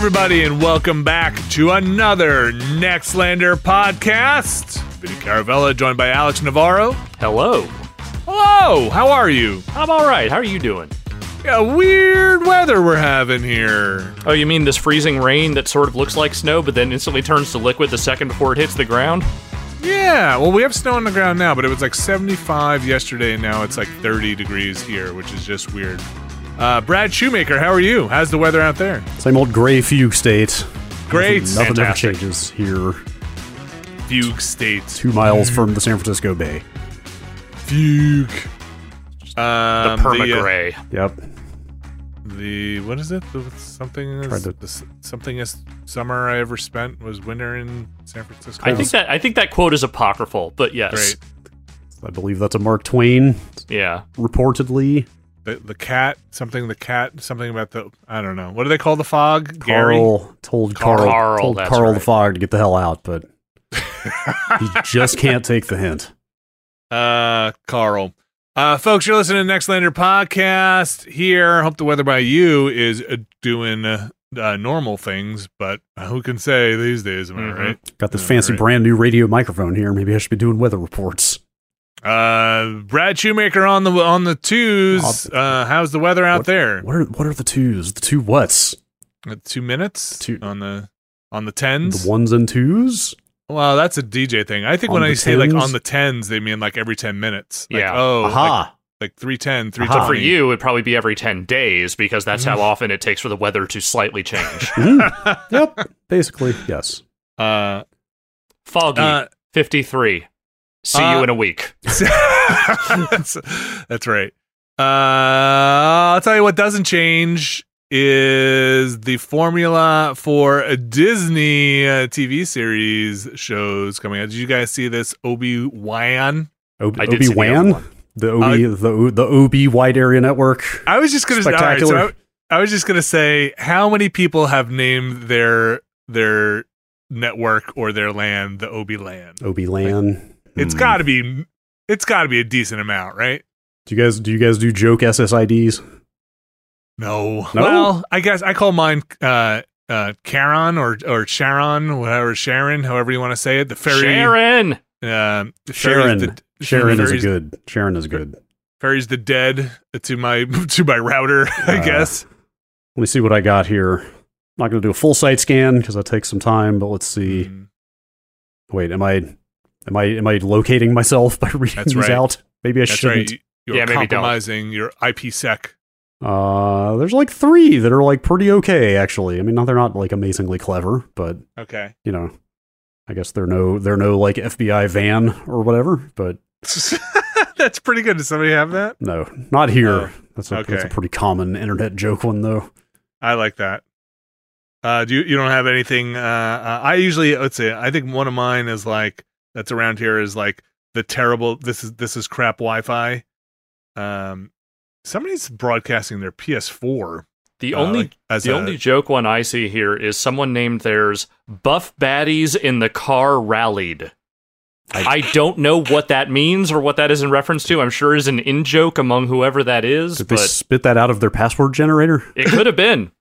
Everybody, and welcome back to another Nextlander podcast. Vinny Caravella, joined by Alex Navarro. Hello. Hello, how are you? I'm all right. How are you doing? Yeah, weird weather we're having here. Oh, you mean this freezing rain that sort of looks like snow, but then instantly turns to liquid the second before it hits the ground? Yeah, well, we have snow on the ground now, but it was like 75 yesterday, and now it's like 30 degrees here, which is just weird. Uh, Brad Shoemaker, how are you? How's the weather out there? Same old gray fugue state. Great. Nothing, nothing ever Fantastic. changes here. Fugue State. Two miles from the San Francisco Bay. Fugue. The Um, perma uh, gray. Yep. The what is it? The, something Tried is, to- the, s- somethingest summer I ever spent was winter in San Francisco. I think that I think that quote is apocryphal, but yes. great. I believe that's a Mark Twain, Yeah. reportedly. The, the cat, something the cat, something about the I don't know. What do they call the fog? Gary. Carl told Carl. Carl, Carl, told that's Carl the. Fog to get the hell out, but he just can't take the hint. Uh, Carl. Uh, folks, you're listening to Nextlander podcast here. Hope the weather by you is uh, doing uh, uh, normal things, but who can say these days? Am I Mhm. right? Got this Yeah, fancy right. brand new radio microphone here. Maybe I should be doing weather reports. Uh, Brad Shoemaker on the on the twos. Uh, how's the weather out What- there? What are what are the twos? The two whats? Uh, Two minutes. Two- on the on the tens. The ones and twos? Well, that's a DJ thing. I think On when I the say like on the tens, they mean like every ten minutes. Like, Yeah. Oh, like, Aha. like 310, Aha. 320. For you, it'd probably be every 10 days because that's how often it takes for the weather to slightly change. Mm, yep. Basically, yes. Uh, Foggy, uh, 53. See uh, you in a week. that's, that's right. Uh, I'll tell you what doesn't change is the formula for a Disney uh, TV series shows coming out. Did you guys see this Obi Wan? Obi I did see the other Wan, the Obi, the the OB wide area network. I was just gonna all right, Spectacular. so I, I was just gonna say how many people have named their their network or their land the Obi Land. Obi Lan. It's Hmm. got to be it's got to be a decent amount, right? Do you guys do you guys do joke SSIDs? No. No? Well, I guess I call mine uh uh Charon or or Sharon, whatever Sharon, however you want to say it. The fairy Sharon. um the fairy's Sharon. the, Sharon is a good. Sharon is good. Fairy's the dead to my to my router, I Uh, guess. Let me see what I got here. I'm not going to do a full site scan because that takes some time. But let's see. Mm. Wait, am I am I am I locating myself by reading That's these right. out? Maybe I That's shouldn't. right. You're Yeah, maybe don't. compromising your IPsec. Uh, there's like three that are like pretty okay actually. I mean, no, they're not like amazingly clever, but Okay. you know, I guess they're no they're no like FBI van or whatever. But That's pretty good. Does somebody have that? no, not here. Oh, that's a that's a pretty common internet joke one though. I like that. Uh, do you, you don't have anything? Uh, uh, I usually let's say I think one of mine is like that's around here is like the terrible. This is this is crap Wi-Fi. Um, somebody's broadcasting their PS4. The uh, only like, as the a- only joke one I see here is someone named theirs Buff Baddies in the Car Rallied. I, don't know what that means or what that is in reference to. I'm sure is an in joke among whoever that is, Did they spit that out of their password generator? it could have been.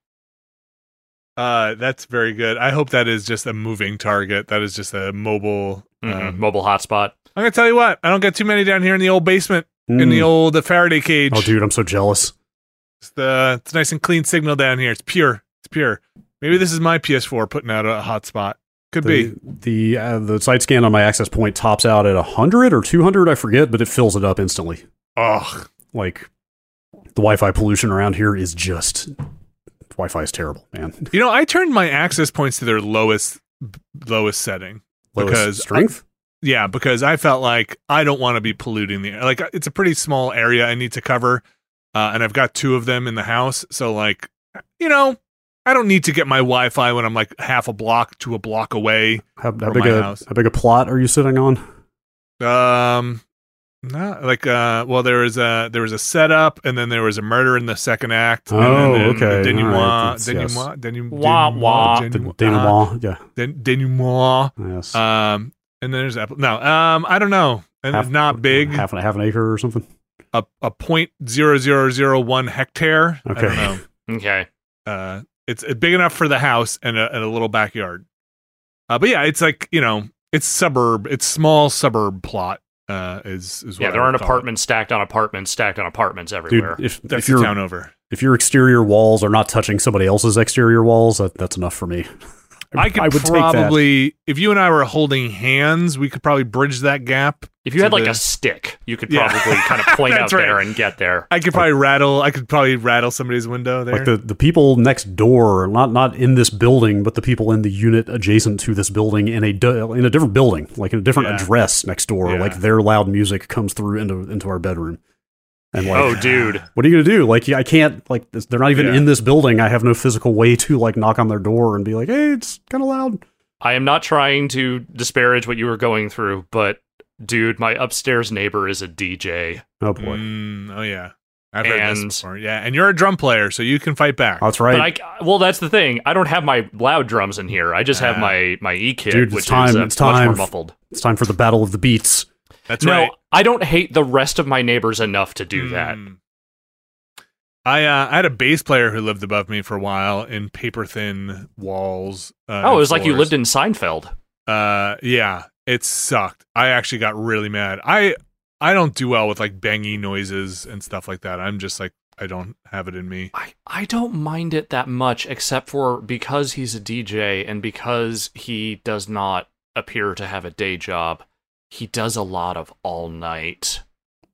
Uh, that's very good. I hope that is just a moving target. That is just a mobile. Mhm, Um, Mobile hotspot. I'm gonna tell you what. I don't get too many down here in the old basement in the Mm. old uh, Faraday cage. Oh, dude, I'm so jealous. It's the it's nice and clean signal down here. It's pure. It's pure. Maybe this is my PS4 putting out a hotspot. Could be. The the uh, the site scan on my access point tops out at hundred or two hundred, I forget, but it fills it up instantly. Ugh, Like the Wi-Fi pollution around here is just Wi-Fi is terrible, man. you know, I turned my access points to their lowest lowest setting. Because strength. Yeah, because I felt like I don't want to be polluting the air. like. It's a pretty small area I need to cover, uh, and I've got two of them in the house. So like, you know, I don't need to get my Wi-Fi when I'm like half a block to a block away. how, how big a house. how big a plot are you sitting on? Um, not like uh, well, there was a there was a setup, and then there was a murder in the second act. and Oh, then, okay. Denouement, All right, that's- denouement, denouement, Wah, wah. denouement, The denouement, denouement, yeah, den- denouement. yes. Um, and then there's Apple. No, um, I don't know, and it's not big. half an half an acre or something. a a point zero zero zero one hectare. I Okay. don't know. Okay. Uh, it's uh, big enough for the house and a, and a little backyard. Uh, but yeah, it's like you know, it's suburb, it's small suburb plot. Uh, is is what Yeah, there would aren't call it. apartments stacked on apartments stacked on apartments Dude, everywhere. if That's if your town over. if your exterior walls are not touching somebody else's exterior walls, that, that's enough for me. I could would take that. probably, if you and I were holding hands, we could probably bridge that gap. if you had like the- a stick, you could Yeah. probably kind of point out right. there and get there. I could probably rattle. I could probably rattle somebody's window there. Like the, the people next door, not not in this building, but the people in the unit adjacent to this building in a in a different building, like in a different Yeah. address next door. Yeah. Like their loud music comes through into into our bedroom. And like, oh, dude. what are you gonna do? Like, I can't like they're not even Yeah. in this building. I have no physical way to like knock on their door and be like, hey, it's kind of loud. I am not trying to disparage what you were going through, but dude, my upstairs neighbor is a DJ. Oh boy, Mm, oh yeah, I've heard And- this before. Yeah, and you're a drum player, so you can fight back. That's right. But I well, that's the thing. I don't have my loud drums in here. I just have Ah. my my E kit, Dude, which time, is uh, it's much more time. muffled. it's time for the battle of the beats. That's no, right. I don't hate the rest of my neighbors enough to do that. Mm. I uh, I had a bass player who lived above me for a while in paper thin walls. Uh, Oh, it was like you lived in Seinfeld. Uh, yeah, it sucked. I actually got really mad. I I don't do well with like bangy noises and stuff like that. I'm just like I don't have it in me. I, I don't mind it that much, except for because he's a DJ and because he does not appear to have a day job, he does a lot of all night,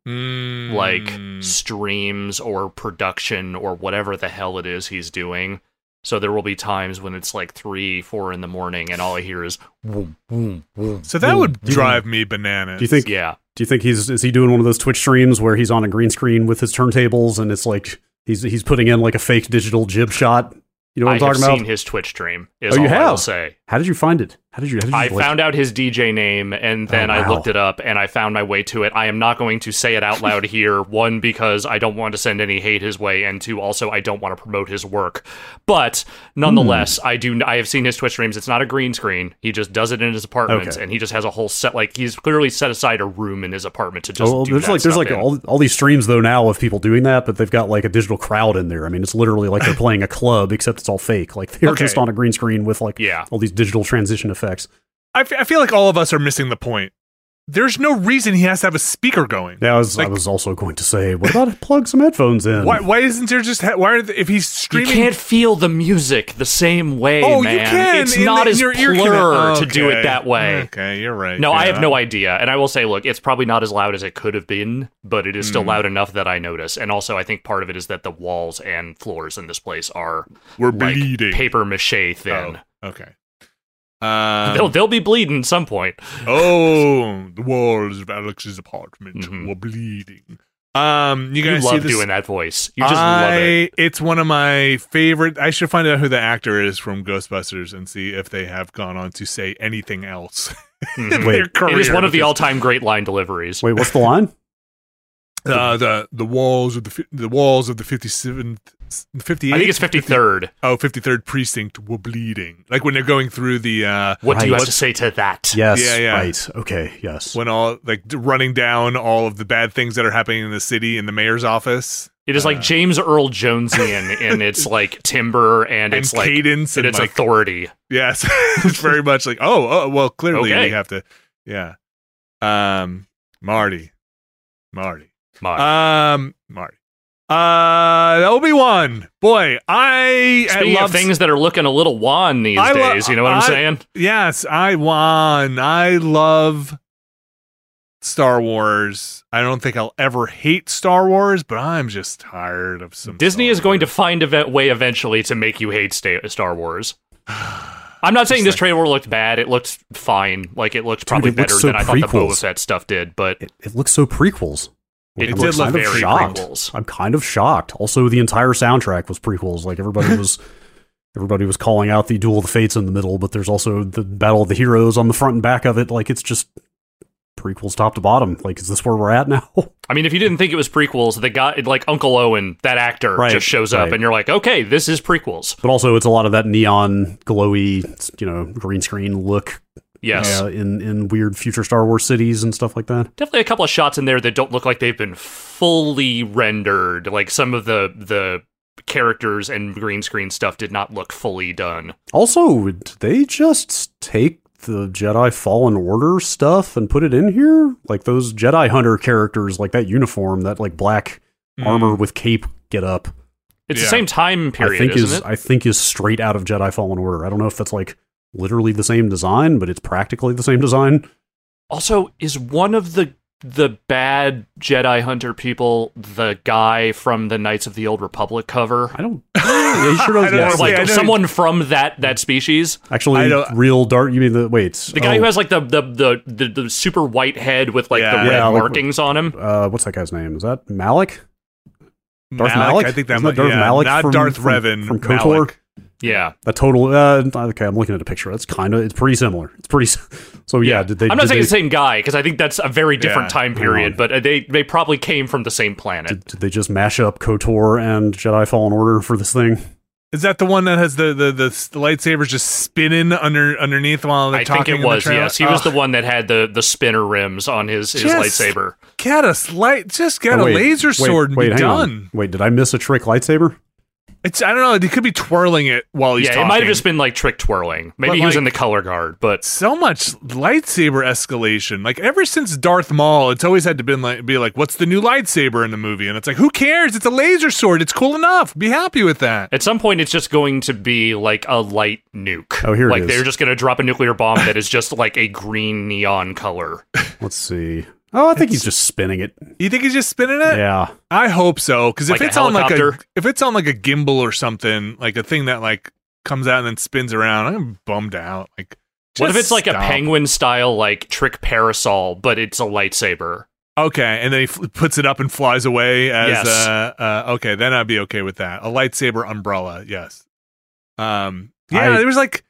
Mm. like streams or production or whatever the hell it is he's doing. So there will be times when it's like three, four in the morning, and all I hear is boom, boom, boom. so that would Do you- drive me bananas. Do you think? Yeah, Do you think he's is he doing one of those Twitch streams where he's on a green screen with his turntables and it's like he's he's putting in like a fake digital jib shot? You know what I I'm have talking about? seen his Twitch stream. Is Oh, you all I will have? say. How did you find it? How did you? How did you I found out his DJ name and then Oh, I looked it up and I found my way to it. I am not going to say it out loud here. One, because I don't want to send any hate his way, and two, also I don't want to promote his work. But nonetheless, Hmm. I do. I have seen his Twitch streams. It's not a green screen. He just does it in his apartment, Okay. and he just has a whole set. Like he's clearly set aside a room in his apartment to just Oh, well, do there's like there's like in. all, all these streams though now of people doing that, but they've got like a digital crowd in there. I mean, it's literally like they're playing a club, except it's all fake. Like they're Okay. just on a green screen with like Yeah. all these digital transition effects. I, f- I feel like all of us are missing the point. There's no reason he has to have a speaker going. Yeah, I was Like- I was also going to say, what about plug some headphones in? Why, why isn't there just ha- why are the, if he's streaming? You can't feel the music the same way, oh, man. you can. It's in not the- as your ear blur canal. to do Okay. it that way. Okay, you're right. No, I have no idea. And I will say, look, it's probably not as loud as it could have been, but it is still Hmm. loud enough that I notice. And also, I think part of it is that the walls and floors in this place are We're like bleeding. paper mache thin. Oh, okay. Um, they'll, they'll be bleeding at some point. oh, the walls of Alex's apartment Mhm. were bleeding. Um, you You guys see love this? doing that voice. You just I, love it. It's one of my favorite. I should find out who the actor is from Ghostbusters and see if they have gone on to say anything else. in Mhm. Wait, It is one of the all-time great line deliveries. Wait, what's the line? Uh, the the walls of the the walls of the fifty seventh. 58 I think it's 53rd. Oh, 53rd precinct were bleeding. Like when they're going through the uh What do you Right. have to say to that? Yes, Yeah, yeah. right. Okay, yes. when all like running down all of the bad things that are happening in the city in the mayor's office. It is like Uh, James Earl Jonesian in its like timber and And its like cadence and and its like authority. yes, it's very much like oh, oh well clearly Okay. we have to yeah. Um Marty. Marty. Mark. Um Marty. Uh Obi-Wan. Boy, I Speaking I love of things that are looking a little wan these I lo- days, you know what I'm saying? Yes, I won. I love Star Wars. I don't think I'll ever hate Star Wars, but I'm just tired of some. Disney Star is going to find a way eventually to make you hate Star Wars. I'm not saying this like- trailer looked bad. It looked fine. Like it looked probably it looks better so than I thought the prequels. Boba Fett stuff did. But It, it looks so prequels. It I'm did look kind of very shocked. prequels. I'm kind of shocked. Also, the entire soundtrack was prequels. Like everybody was, everybody was calling out the Duel of the Fates in the middle, but there's also the Battle of the Heroes on the front and back of it. Like it's just prequels top to bottom. Like, is this where we're at now? I mean, if you didn't think it was prequels, the guy like Uncle Owen, that actor, Right, just shows up, right. and you're like, okay, this is prequels. but also, it's a lot of that neon, glowy, you know, green screen look Yes, uh, in in weird future Star Wars cities and stuff like that. definitely a couple of shots in there that don't look like they've been fully rendered. Like some of the the characters and green screen stuff did not look fully done. Also, did they just take the Jedi Fallen Order stuff and put it in here? Like those Jedi Hunter characters, like that uniform, that like black Mm. armor with cape get up. It's Yeah. the same time period, I think isn't is it? I think is straight out of Jedi Fallen Order. I don't know if that's like literally the same design, but it's practically the same design. Also, is one of the the bad Jedi Hunter people the guy from the Knights of the Old Republic cover? I don't. yeah, he sure does. I don't yes. Or Yeah, like I know- someone from that that species? Actually, real dark. You mean the wait? The guy oh, who has like the the, the the the super white head with like Yeah. the red Yeah, like- markings on him. uh, what's that guy's name? Is that Malik? Darth Malik, Malik? I think that Isn't might Darth yeah, Malik not from- Darth from- Revan from Malik. KOTOR? Yeah. A total. Uh, okay, I'm looking at a picture. That's kind of. It's pretty similar. It's pretty. So yeah, did they? I'm not saying they, the same guy because I think that's a very different Yeah, time period, but uh, they they probably came from the same planet. Did, did they just mash up Kotor and Jedi Fallen Order for this thing? Is that the one that has the the, the, the lightsabers just spinning under underneath while they're I think talking? it in the was yes. He was the one that had the the spinner rims on his his Just- lightsaber. Get a light, just get Oh, a laser wait, sword and wait, be hang on. done. Wait, did I miss a trick lightsaber? It's I don't know. He could be twirling it while he's Yeah, talking. it might have just been like trick twirling. Maybe But, he was in the color guard, but so much lightsaber escalation. Like ever since Darth Maul, it's always had to been like be like, what's the new lightsaber in the movie? And it's like, who cares? It's a laser sword. It's cool enough. Be happy with that. At some point, it's just going to be like a light nuke. Oh, here it like is. they're just going to drop a nuclear bomb that is just like a green neon color. Let's see. Oh, I think he's just spinning it. You think he's just spinning it? Yeah. I hope so. Because if Like a it's on like a if it's on like a gimbal or something, like a thing that like comes out and then spins around, I'm bummed out. Like, what if just it's like a penguin style like trick parasol, but it's a lightsaber? Okay, and then he f- puts it up and flies away as Yes. uh, uh okay, then I'd be okay with that. A lightsaber umbrella, yes. Um yeah, I- there was like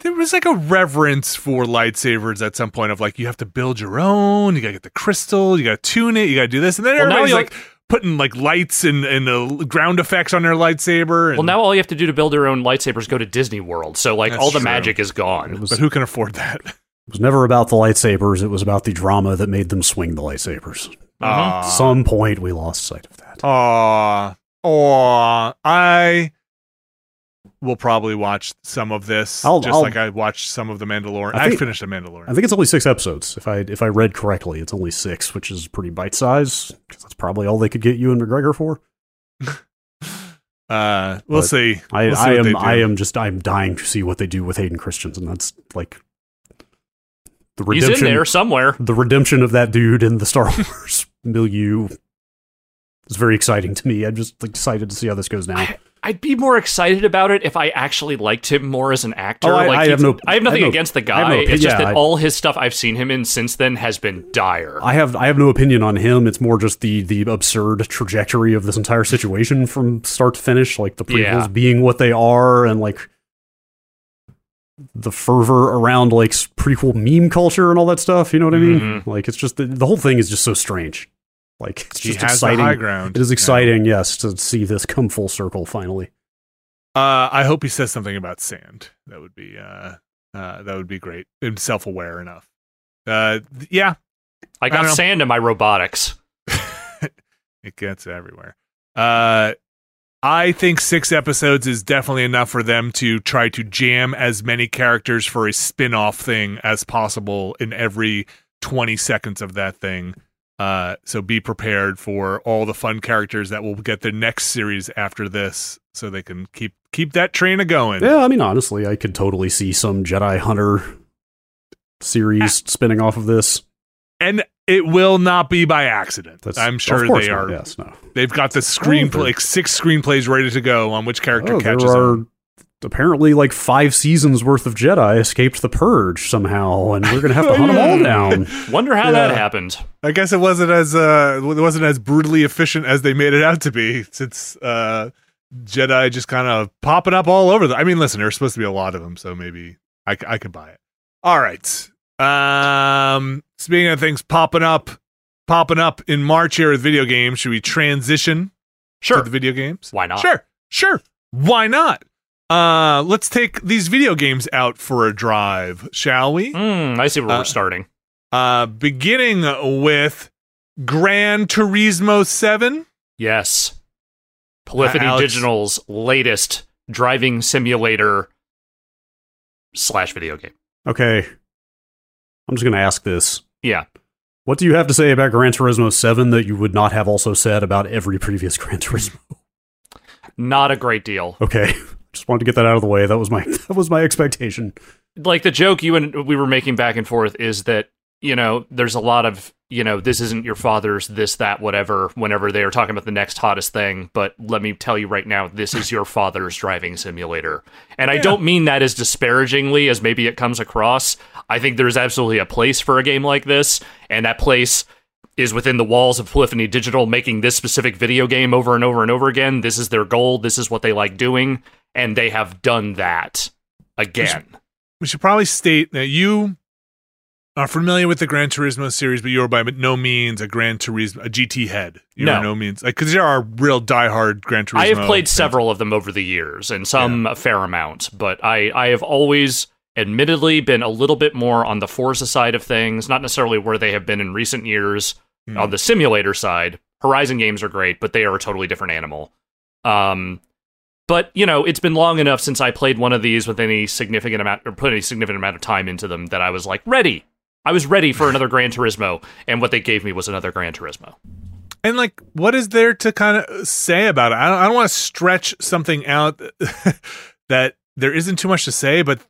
there was like a reverence for lightsabers at some point of like you have to build your own, you gotta get the crystal, you gotta tune it, you gotta do this, and then Well, now everybody's you- like putting like lights and and uh, ground effects on their lightsaber. And, Well, now all you have to do to build your own lightsabers go to Disney World. So like That's all the true. magic is gone. Was, but who can afford that? it was never about the lightsabers. It was about the drama that made them swing the lightsabers. Mm-hmm. Aw. Some point we lost sight of that. Aw, aw, I will probably watch some of this, I'll- just I'll- like I watched some of the Mandalorian. I I, finished the Mandalorian. I think it's only six episodes. If I if I read correctly, it's only six, which is pretty bite size because that's probably all they could get Ewan McGregor for. uh, we'll but see. I, We'll see I am. I am just I'm dying to see what they do with Hayden Christensen. That's like the redemption He's in there somewhere. The redemption of that dude in the Star Wars milieu is very exciting to me. I'm just excited to see how this goes now. I'd be more excited about it if I actually liked him more as an actor. Oh, I- like I have no- I have nothing I have no- against the guy. no it's just yeah, that I- all his stuff I've seen him in since then has been dire. I have I have no opinion on him. It's more just the the absurd trajectory of this entire situation from start to finish, like the prequels Yeah. being what they are, and like the fervor around like prequel meme culture and all that stuff. You know what I mean? Mhm. Like it's just the, the whole thing is just so strange. Like it's he just has exciting. the high ground. It is exciting, yes, to see this come full circle finally. Uh, I hope he says something about sand. That would be uh, uh, that would be great. And self-aware enough. Uh, th- yeah, I I got don't sand in my robotics. it gets everywhere. Uh, I think six episodes is definitely enough for them to try to jam as many characters for a spin-off thing as possible in every 20 seconds of that thing. Uh, so be prepared for all the fun characters that will get the next series after this, so they can keep keep that train a going. Yeah, I mean, honestly, I could totally see some Jedi Hunter series spinning off of this. and it will not be by accident. That's, I'm sure they not, are. Yes, no. They've got the screenplay, like six screenplays ready to go on which character Oh, catches there are on. Apparently like five seasons worth of Jedi escaped the purge somehow, and we're gonna have to hunt them all down. Wonder how that happened. I guess it wasn't as uh, it wasn't as brutally efficient as they made it out to be. Since uh, Jedi just kind of popping up all over. The, I mean, listen, there's supposed to be a lot of them, so maybe I, c- I could buy it. All right. Um, speaking of things popping up, popping up in March here with video games, should we transition Sure. to the video games? Why not? Sure, sure. Why not? Uh, let's take these video games out for a drive, shall we? Hmm, I see where Uh, we're starting. Uh, beginning with Gran Turismo 7. Yes. Polyphony Alex- Digital's latest driving simulator slash video game. Okay, I'm just gonna ask this: Yeah. What do you have to say about Gran Turismo Seven that you would not have also said about every previous Gran Turismo? Not a great deal. Okay, just wanted to get that out of the way. That was my that was my expectation. like the joke you and we were making back and forth is that you know there's a lot of you know this isn't your father's this that whatever whenever they are talking about the next hottest thing but let me tell you right now this is your father's driving simulator and i don't mean that as disparagingly as maybe it comes across i think there's absolutely a place for a game like this and that place is within the walls of Polyphony Digital making this specific video game over and over and over again. This is their goal. This is what they like doing. And they have done that again. We should probably state that you are familiar with the Gran Turismo series, but you are by no means a Gran Turismo, a GT head. You No. are no means, like, because there are real diehard Gran Turismo. I have played fans. several of them over the years, and some a fair amount. But I, I have always, admittedly, been a little bit more on the Forza side of things. Not necessarily where they have been in recent years Hmm. on the simulator side. Horizon games are great, but they are a totally different animal. Um, but you know, it's been long enough since I played one of these with any significant amount or put any significant amount of time into them that I was like ready. I was ready for another Gran Turismo, and what they gave me was another Gran Turismo. And like, what is there to kind of say about it? I don't, I don't want to stretch something out that there isn't too much to say, but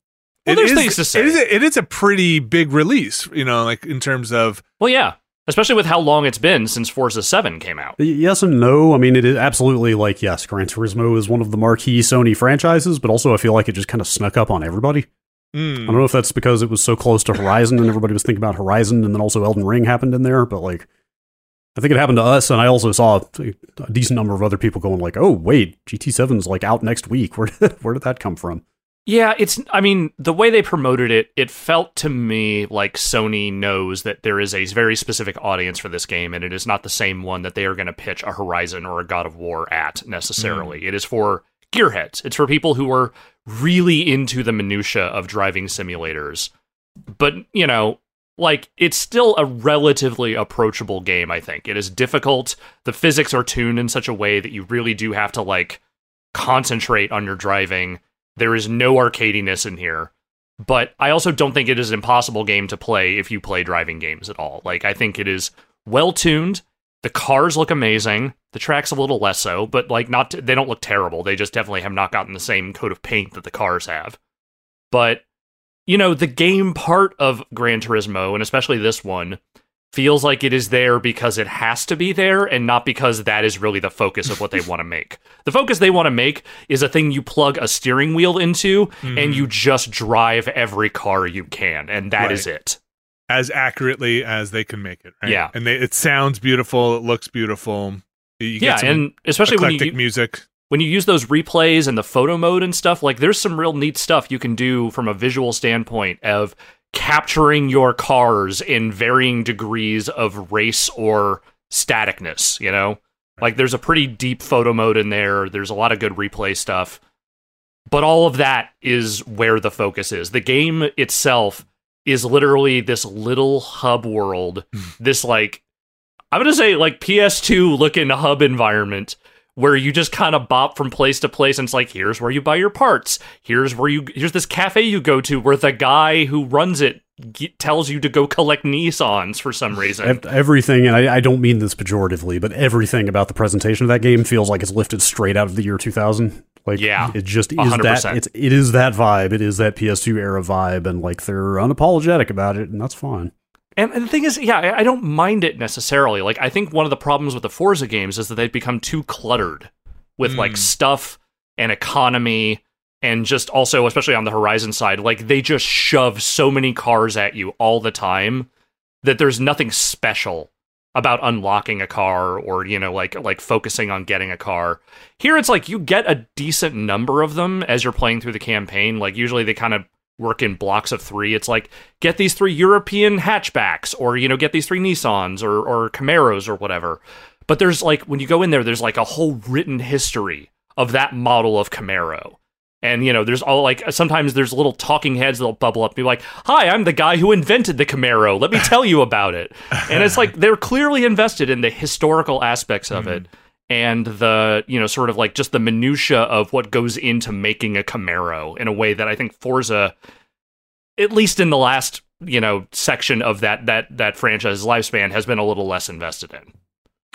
Well, there's is- things to say. It is, a, it is a pretty big release, you know, like in terms of Well, yeah, especially with how long it's been since Forza Seven came out. Yes and no. I mean, it is absolutely like yes, Gran Turismo is one of the marquee Sony franchises, but also I feel like it just kind of snuck up on everybody. mm, I don't know if that's because it was so close to Horizon and everybody was thinking about Horizon, and then also Elden Ring happened in there. But like, I think it happened to us, and I also saw a a decent number of other people going like, "Oh, wait, GT 7's like out next week. Where did, where did that come from?" Yeah, it's. I mean, the way they promoted it, it felt to me like Sony knows that there is a very specific audience for this game, and it is not the same one that they are going to pitch a Horizon or a God of War at necessarily. Mm. It is for gearheads. It's for people who are really into the minutia of driving simulators. But you know, like it's still a relatively approachable game. I think it is difficult. The physics are tuned in such a way that you really do have to like concentrate on your driving there is no arcadiness in here. But I also don't think it is an impossible game to play if you play driving games at all. Like I think it is well tuned. The cars look amazing. The track's a little less so, but like not they don't look terrible. They just definitely have not gotten the same coat of paint that the cars have. But you know, the game part of Gran Turismo and especially this one feels like it is there because it has to be there and not because that is really the focus of what they want to make. The focus they want to make is a thing you plug a steering wheel into mm-hmm. and you just drive every car you can and that right. is it. As accurately as they can make it, right? Yeah. And they, it sounds beautiful, it looks beautiful. yeah, and especially when you music when you use those replays and the photo mode and stuff, like there's some real neat stuff you can do from a visual standpoint of capturing your cars in varying degrees of race or staticness, you know? Like there's a pretty deep photo mode in there. There's a lot of good replay stuff. But all of that is where the focus is. The game itself is literally this little hub world, hmm. this like I'm going to say like PS2 looking hub environment where you just kind of bop from place to place and it's like here's where you buy your parts here's where you here's this cafe you go to where the guy who runs it tells you to go collect Nissans for some reason. Everything, and I, I, don't mean this pejoratively, but everything about the presentation of that game feels like it's lifted straight out of the year 2000. Like, yeah, it just is 100%. that. It's it is that vibe. It is that PS2 era vibe, and like they're unapologetic about it, and that's fine. And, and the thing is, yeah, I, I don't mind it necessarily. Like, I think one of the problems with the Forza games is that they've become too cluttered with mm. like hmm. stuff and economy and just also especially on the horizon side like they just shove so many cars at you all the time that there's nothing special about unlocking a car or you know like like focusing on getting a car here it's like you get a decent number of them as you're playing through the campaign like usually they kind of work in blocks of three. It's like get these three European hatchbacks, or you know, get these three Nissans or or Camaros or whatever. But there's like when you go in there, there's like a whole written history of that model of Camaro. And you know, there's all like sometimes there's little talking heads that'll bubble up, and be like, "Hi, I'm the guy who invented the Camaro. Let me tell you about it." and it's like they're clearly invested in the historical aspects of mm-hmm. it and the you know sort of like just the minutia of what goes into making a Camaro in a way that I think Forza, at least in the last you know section of that that that franchise's lifespan, has been a little less invested in.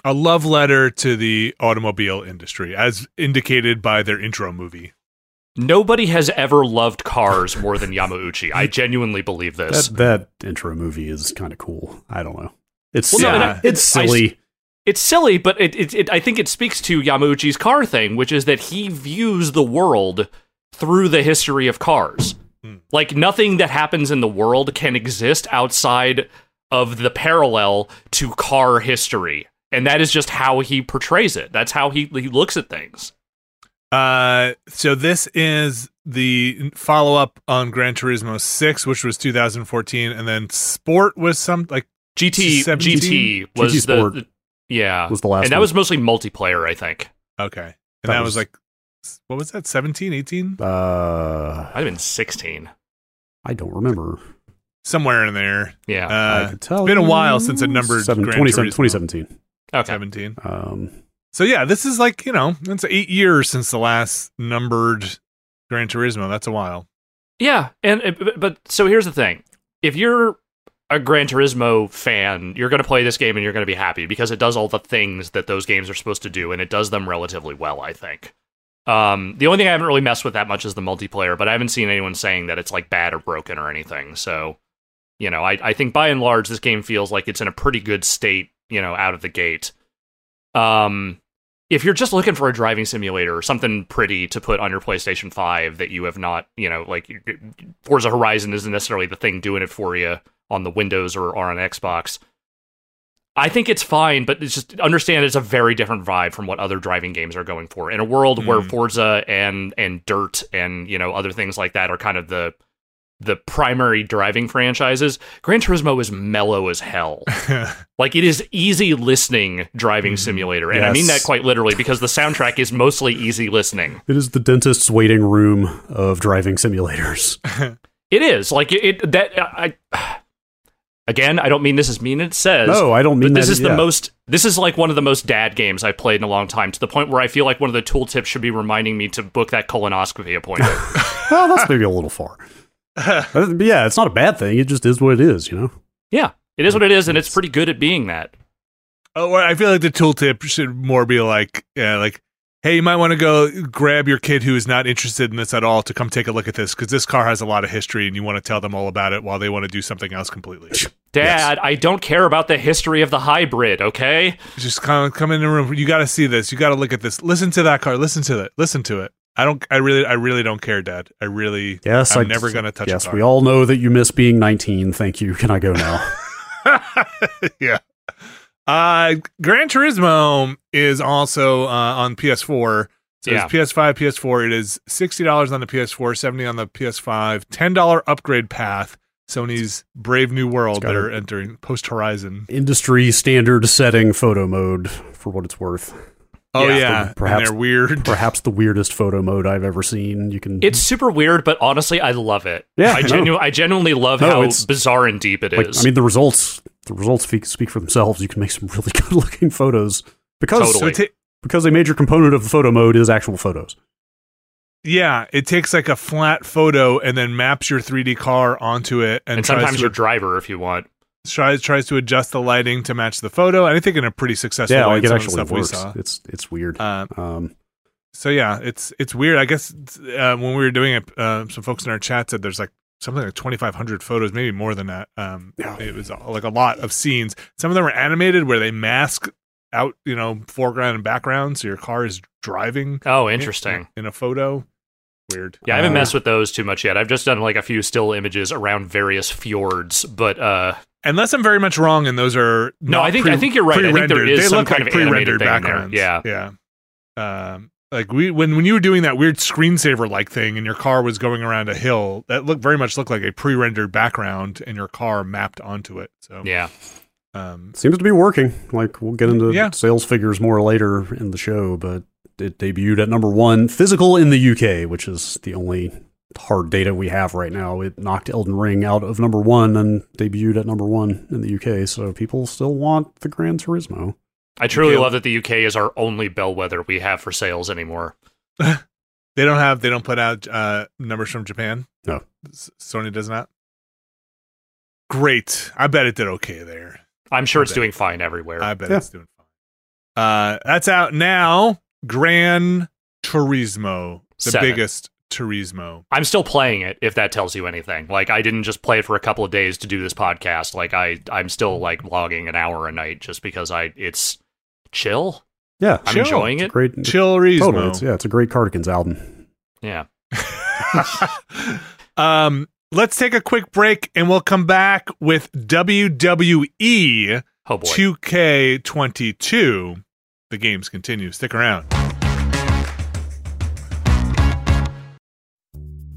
A love letter to the automobile industry, as indicated by their intro movie. Nobody has ever loved cars more than Yamauchi. I genuinely believe this. That, that intro movie is kind of cool. I don't know. It's well, yeah, no, it's silly. I, it's silly, but it, it, it, I think it speaks to Yamauchi's car thing, which is that he views the world through the history of cars. Hmm. Like nothing that happens in the world can exist outside of the parallel to car history. And that is just how he portrays it. That's how he, he looks at things. Uh, so this is the follow up on Gran Turismo 6, which was 2014, and then Sport was some like GT 17? GT was GT the, the, yeah, was the last, and that one. was mostly multiplayer, I think. Okay, and that, that was, was, like, what was that? 17, 18? Uh, I've been sixteen. I don't remember. Somewhere in there. Yeah, uh, I could tell. It's been a while since a numbered 2017. Okay, 17. Um, so yeah, this is like you know, it's eight years since the last numbered Gran Turismo. That's a while. Yeah, and but so here's the thing: if you're a Gran Turismo fan, you're going to play this game and you're going to be happy because it does all the things that those games are supposed to do, and it does them relatively well, I think. Um, the only thing I haven't really messed with that much is the multiplayer, but I haven't seen anyone saying that it's like bad or broken or anything. So, you know, I, I think by and large, this game feels like it's in a pretty good state, you know, out of the gate. Um, if you're just looking for a driving simulator, or something pretty to put on your PlayStation 5 that you have not, you know, like Forza Horizon isn't necessarily the thing doing it for you on the Windows or, or on Xbox. I think it's fine, but it's just understand it's a very different vibe from what other driving games are going for. In a world where Mm. Forza and and Dirt and you know other things like that are kind of the the primary driving franchises, Gran Turismo is mellow as hell. like it is easy listening driving Mhm. simulator, and I mean that quite literally because the soundtrack is mostly easy listening. It is the dentist's waiting room of driving simulators. It is like it, it that I. Again, I don't mean this is mean as it says. No, I don't mean but this that- is the yeah. most this is like one of the most dad games I've played in a long time to the point where I feel like one of the tooltips should be reminding me to book that colonoscopy appointment. well, that's maybe a little far. But yeah, it's not a bad thing. It just is what it is, you know? yeah, it is what it is, and it's pretty good at being that. Oh, I feel like the tooltip should more be like, yeah, like, hey, you might want to go grab your kid who is not interested in this at all to come take a look at this because this car has a lot of history and you want to tell them all about it while they want to do something else completely. Dad, I don't care about the history of the hybrid, okay? Just come come in the room. You got to see this. You got to look at this. Listen to that car. Listen to it. Listen to it. I don't. I really. I really don't care, Dad. I really. Yes, I'm I- never gonna touch. Yes, a car. we all know that you miss being 19. Thank you. Can I go now? yeah. Uh, Gran Turismo is also uh, on PS4. So Yeah. it's PS5, PS4. It is sixty dollars on the PS4, seventy on the PS5, ten dollar upgrade path. Sony's Brave New World got that are entering post Horizon. Industry standard setting photo mode for what it's worth. Oh Yeah. yeah, Perhaps- and they're weird. Perhaps the weirdest photo mode I've ever seen. You can It's super weird, but honestly, I love it. Yeah, I, no. genu- I genuinely love No, how it's- bizarre and deep it is. like I mean the results the results speak, speak for themselves. You can make some really good looking photos because Totally. So it ta- because a major component of the photo mode is actual photos. yeah, it takes like a flat photo and then maps your 3D car onto it, and, and sometimes to your driver, if you want. tries tries to adjust the lighting to match the photo. And I think in a pretty successful yeah, way. like in it some of the actually stuff works. we saw. It's it's weird. Uh, Um, so yeah, it's it's weird. I guess uh, when we were doing it, uh, some folks in our chat said there's like something like 2,500 photos, maybe more than that. Um, Yeah. It was like a lot of scenes. Some of them were animated where they mask out, you know, foreground and background, so your car is driving Oh, interesting. in, a photo. Weird. Yeah, I haven't Uh, messed with those too much yet. I've just done like a few still images around various fjords, but uh Unless I'm very much wrong, and those are No, I think- pre- I think you're right. I think there they some look kind like of pre-rendered thing in backgrounds. Yeah. yeah. Um, like we when when you were doing that weird screensaver like thing, and your car was going around a hill, that looked very much looked like a pre-rendered background, and your car mapped onto it. So yeah. um, seems to be working. Like we'll get into Yeah. sales figures more later in the show, but it debuted at number one physical in the UK, which is the only hard data we have right now. It knocked Elden Ring out of number one and debuted at number one in the UK. So people still want the Gran Turismo. I truly love that the UK is our only bellwether we have for sales anymore. they don't have they don't put out uh, numbers from Japan. No. Sony does not. Great. I bet it did okay there. I'm sure it's bet. doing fine everywhere. I bet Yeah. it's doing fine. Uh, that's out now. Gran Turismo, the Seven. biggest Turismo. I'm still playing it if that tells you anything. Like I didn't just play it for a couple of days to do this podcast. Like I I'm still like logging an hour a night just because I it's chill. Yeah, I'm Chill. enjoying it's it. great. Chill Turismo. Totally, it's, yeah, it's a great Cardigans album. Yeah. um, let's take a quick break and we'll come back with WWE Oh 2K22. The games continue. Stick around.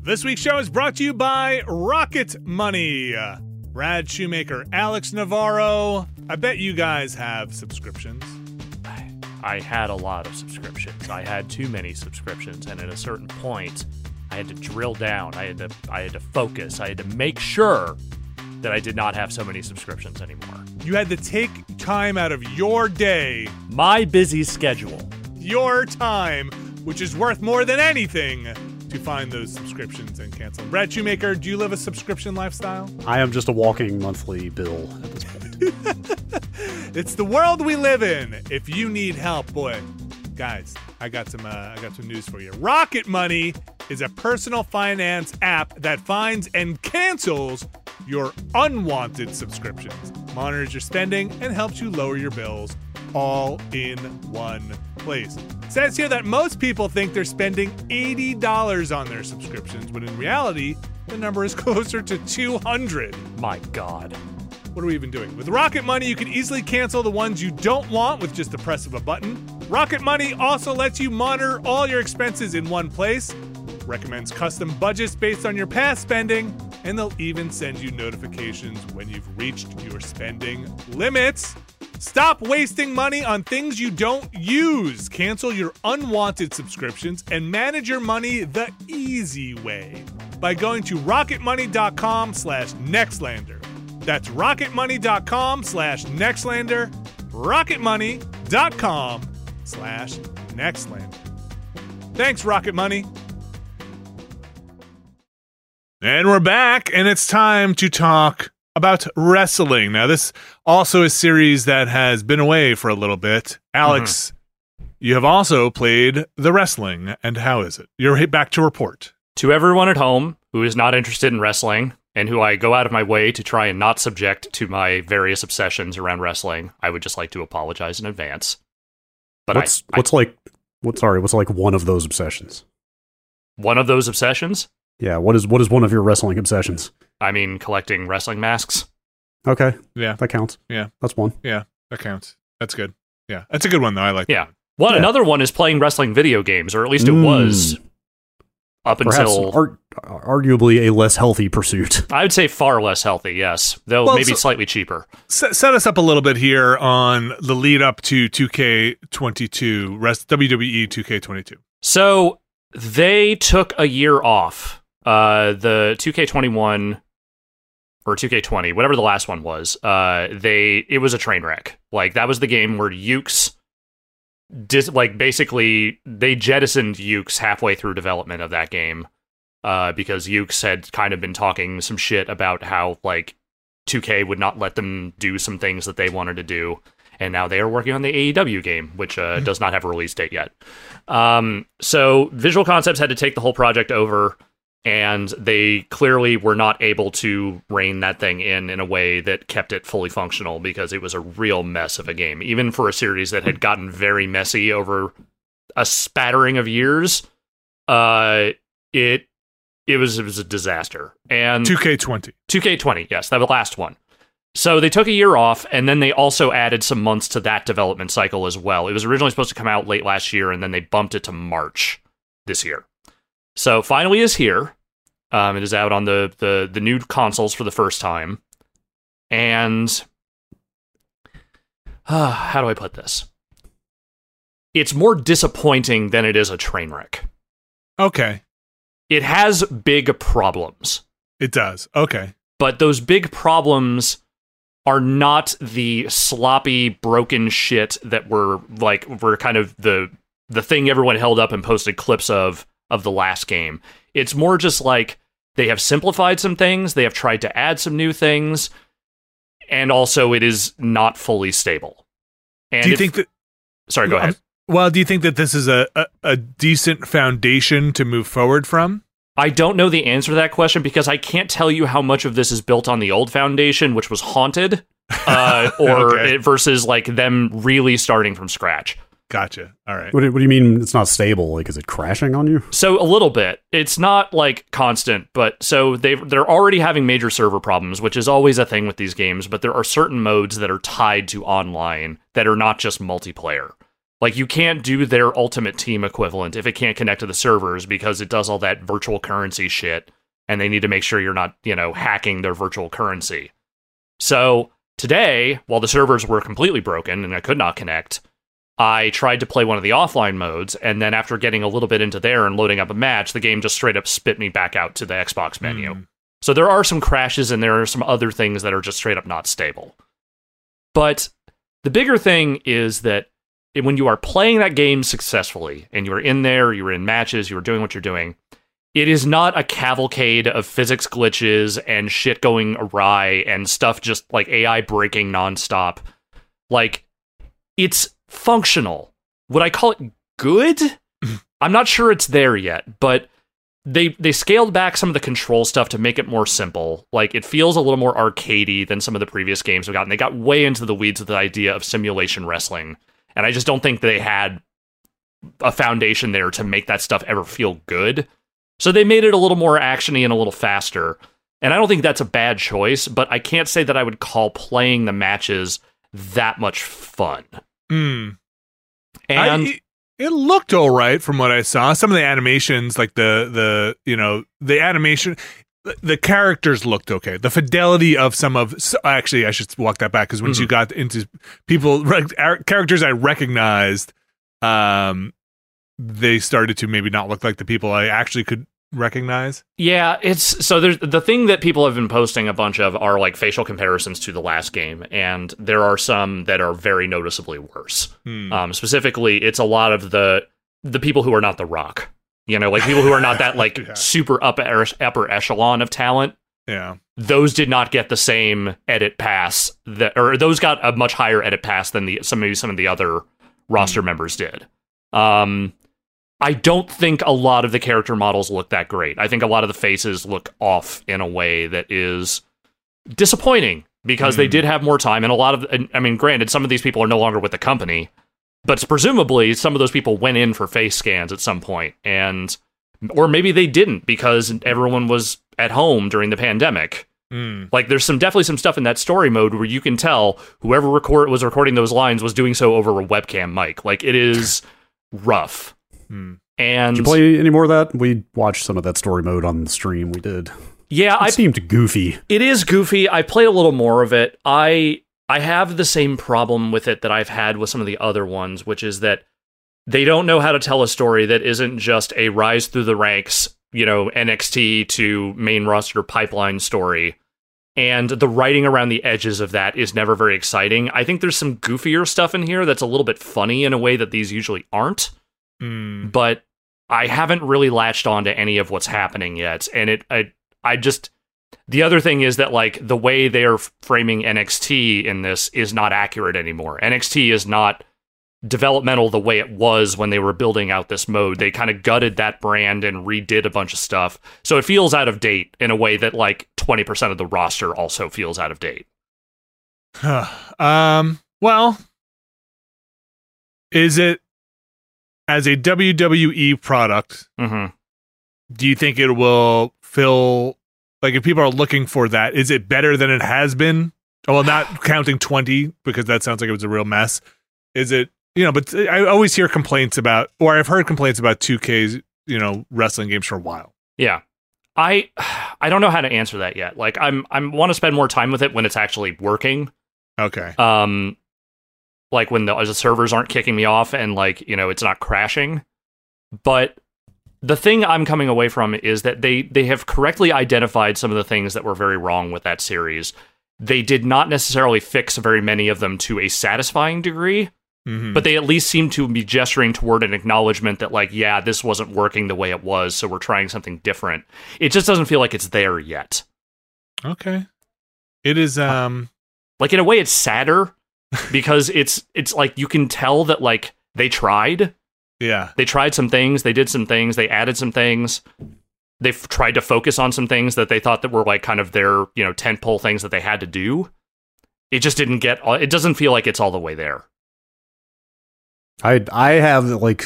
This week's show is brought to you by Rocket Money. Brad Shoemaker, Alex Navarro. I bet you guys have subscriptions. I had a lot of subscriptions. I had too many subscriptions, and at a certain point, I had to drill down. I had to I had to focus. I had to make sure that I did not have so many subscriptions anymore. You had to take time out of your day, My busy schedule. your time, which is worth more than anything, to find those subscriptions and cancel. them. Brad Shoemaker, do you live a subscription lifestyle? I am just a walking monthly bill at this point. It's the world we live in. If you need help, boy, guys, I got some. Uh, I got some news for you. Rocket Money is a personal finance app that finds and cancels your unwanted subscriptions, monitors your spending, and helps you lower your bills all in one place. It says here that most people think they're spending $80 on their subscriptions, when in reality, the number is closer to 200. My God. What are we even doing? With Rocket Money, you can easily cancel the ones you don't want with just the press of a button. Rocket Money also lets you monitor all your expenses in one place, recommends custom budgets based on your past spending, and they'll even send you notifications when you've reached your spending limits. Stop wasting money on things you don't use. Cancel your unwanted subscriptions and manage your money the easy way by going to rocketmoney.com slash nextlander. That's rocketmoney.com slash nextlander, rocketmoney.com slash nextlander. Thanks, Rocket Money. And we're back, and it's time to talk about wrestling. Now, this also a series that has been away for a little bit. Alex, mm-hmm. you have also played the wrestling, and how is it? You're back to report. To everyone at home who is not interested in wrestling and who I go out of my way to try and not subject to my various obsessions around wrestling, I would just like to apologize in advance. But what's I, what's like what sorry, what's like one of those obsessions? One of those obsessions, Yeah, what is what is one of your wrestling obsessions? I mean collecting wrestling masks. Okay, Yeah, that counts. Yeah. That's one. Yeah, that counts. That's good. Yeah, that's a good one, though. I like Yeah. that. One Yeah. another one is playing wrestling video games, or at least it Mm. was up Perhaps until ar- arguably a less healthy pursuit. I would say far less healthy, yes, though Well, maybe so- slightly cheaper. Set, set us up a little bit here on the lead up to 2K22, rest, WWE 2K22. So they took a year off. Uh, the 2K21 or 2K20, whatever the last one was, uh, they it was a train wreck. Like that was the game where Yuke's, dis- like basically they jettisoned Yuke's halfway through development of that game, uh, because Yuke's had kind of been talking some shit about how like 2K would not let them do some things that they wanted to do. And now they are working on the AEW game, which uh, does not have a release date yet. Um, so Visual Concepts had to take the whole project over, and they clearly were not able to rein that thing in in a way that kept it fully functional because it was a real mess of a game, even for a series that had gotten very messy over a spattering of years. Uh, it it was it was a disaster, and 2K20. 2K20, yes, that was the last one. So they took a year off, and then they also added some months to that development cycle as well. It was originally supposed to come out late last year, and then they bumped it to March this year. So finally is here. Um, it is out on the, the the new consoles for the first time, and uh, how do I put this? It's more disappointing than it is a train wreck. Okay. It has big problems. It does. Okay. but those big problems are not the sloppy broken shit that were like were kind of the the thing everyone held up and posted clips of of the last game it's more just like they have simplified some things they have tried to add some new things and also it is not fully stable and do you if- think that. sorry go ahead Well, do you think that this is a, a, a decent foundation to move forward from? I don't know the answer to that question because I can't tell you how much of this is built on the old foundation, which was haunted, uh, or Okay. it- versus like them really starting from scratch. Gotcha. All right. What do, what do you mean it's not stable? Like, is it crashing on you? So a little bit. It's not like constant, but so they they're already having major server problems, which is always a thing with these games. But there are certain modes that are tied to online that are not just multiplayer. Like you can't do their ultimate team equivalent if it can't connect to the servers because it does all that virtual currency shit, and they need to make sure you're not you know hacking their virtual currency. So today, while the servers were completely broken and I could not connect, I tried to play one of the offline modes, and then after getting a little bit into there and loading up a match, the game just straight up spit me back out to the Xbox menu. Mm. So there are some crashes and there are some other things that are just straight up not stable. But the bigger thing is that when you are playing that game successfully and you are in there, you're in matches, you're doing what you're doing, it is not a cavalcade of physics glitches and shit going awry and stuff just like AI breaking nonstop. Like, it's functional. Would I call it good? I'm not sure it's there yet, but they they scaled back some of the control stuff to make it more simple. Like it feels a little more arcadey than some of the previous games we've gotten. They got way into the weeds with the idea of simulation wrestling, and I just don't think they had a foundation there to make that stuff ever feel good. So they made it a little more actiony and a little faster. And I don't think that's a bad choice, but I can't say that I would call playing the matches that much fun. Hmm. And I, it looked all right from what I saw. Some of the animations, like the the you know the animation, the- characters looked okay. The fidelity of some of actually, I should walk that back because once you Mm-hmm. got into people characters I recognized, um, they started to maybe not look like the people I actually could recognize. Yeah, it's so there's the thing that people have been posting a bunch of are like facial comparisons to the last game, and there are some that are very noticeably worse. Hmm. Um, specifically, it's a lot of the the people who are not the Rock. You know, like people who are not that like Yeah. super upper upper echelon of talent. yeah. Those did not get the same edit pass that, or those got a much higher edit pass than the some maybe some of the other roster members did. Um, I don't think a lot of the character models look that great. I think a lot of the faces look off in a way that is disappointing because they Hmm. did have more time and a lot of I mean granted some of these people are no longer with the company, but presumably some of those people went in for face scans at some point and or maybe they didn't because everyone was at home during the pandemic. Hmm. Like there's some definitely some stuff in that story mode where you can tell whoever record was recording those lines was doing so over a webcam mic. Like it is rough. Hmm. And Did you play any more of that? We watched some of that story mode on the stream. We did. yeah, It I seemed goofy. it is goofy. I played a little more of it. I I have the same problem with it that I've had with some of the other ones, which is that they don't know how to tell a story that isn't just a rise through the ranks, you know, NXT to main roster pipeline story. And the writing around the edges of that is never very exciting. I think there's some goofier stuff in here that's a little bit funny in a way that these usually aren't Hmm. but I haven't really latched on to any of what's happening yet. And it, I, I just, the other thing is that like the way they are framing NXT in this is not accurate anymore. NXT is not developmental the way it was when they were building out this mode. They kind of gutted that brand and redid a bunch of stuff. So it feels out of date in a way that like 20% of the roster also feels out of date. um. Well, is it as a WWE product? hmm Do you think it will fill? Like, if people are looking for that, is it better than it has been? Well, not counting twenty because that sounds like it was a real mess. Is it? You know, but I always hear complaints about, or I've heard complaints about 2K's, you know, wrestling games for a while. Yeah. I I don't know how to answer that yet. Like I'm I want to spend more time with it when it's actually working. Okay. um like when the, the servers aren't kicking me off and like you know it's not crashing but the thing i'm coming away from is that they they have correctly identified some of the things that were very wrong with that series they did not necessarily fix very many of them to a satisfying degree Mhm. but they at least seem to be gesturing toward an acknowledgement that like yeah this wasn't working the way it was so we're trying something different it just doesn't feel like it's there yet okay. It is. Um. like in a way it's sadder because it's it's like you can tell that like they tried Yeah. they tried some things they did some things they added some things they've tried to focus on some things that they thought that were like kind of their you know tentpole things that they had to do it just didn't get all it doesn't feel like it's all the way there I I have like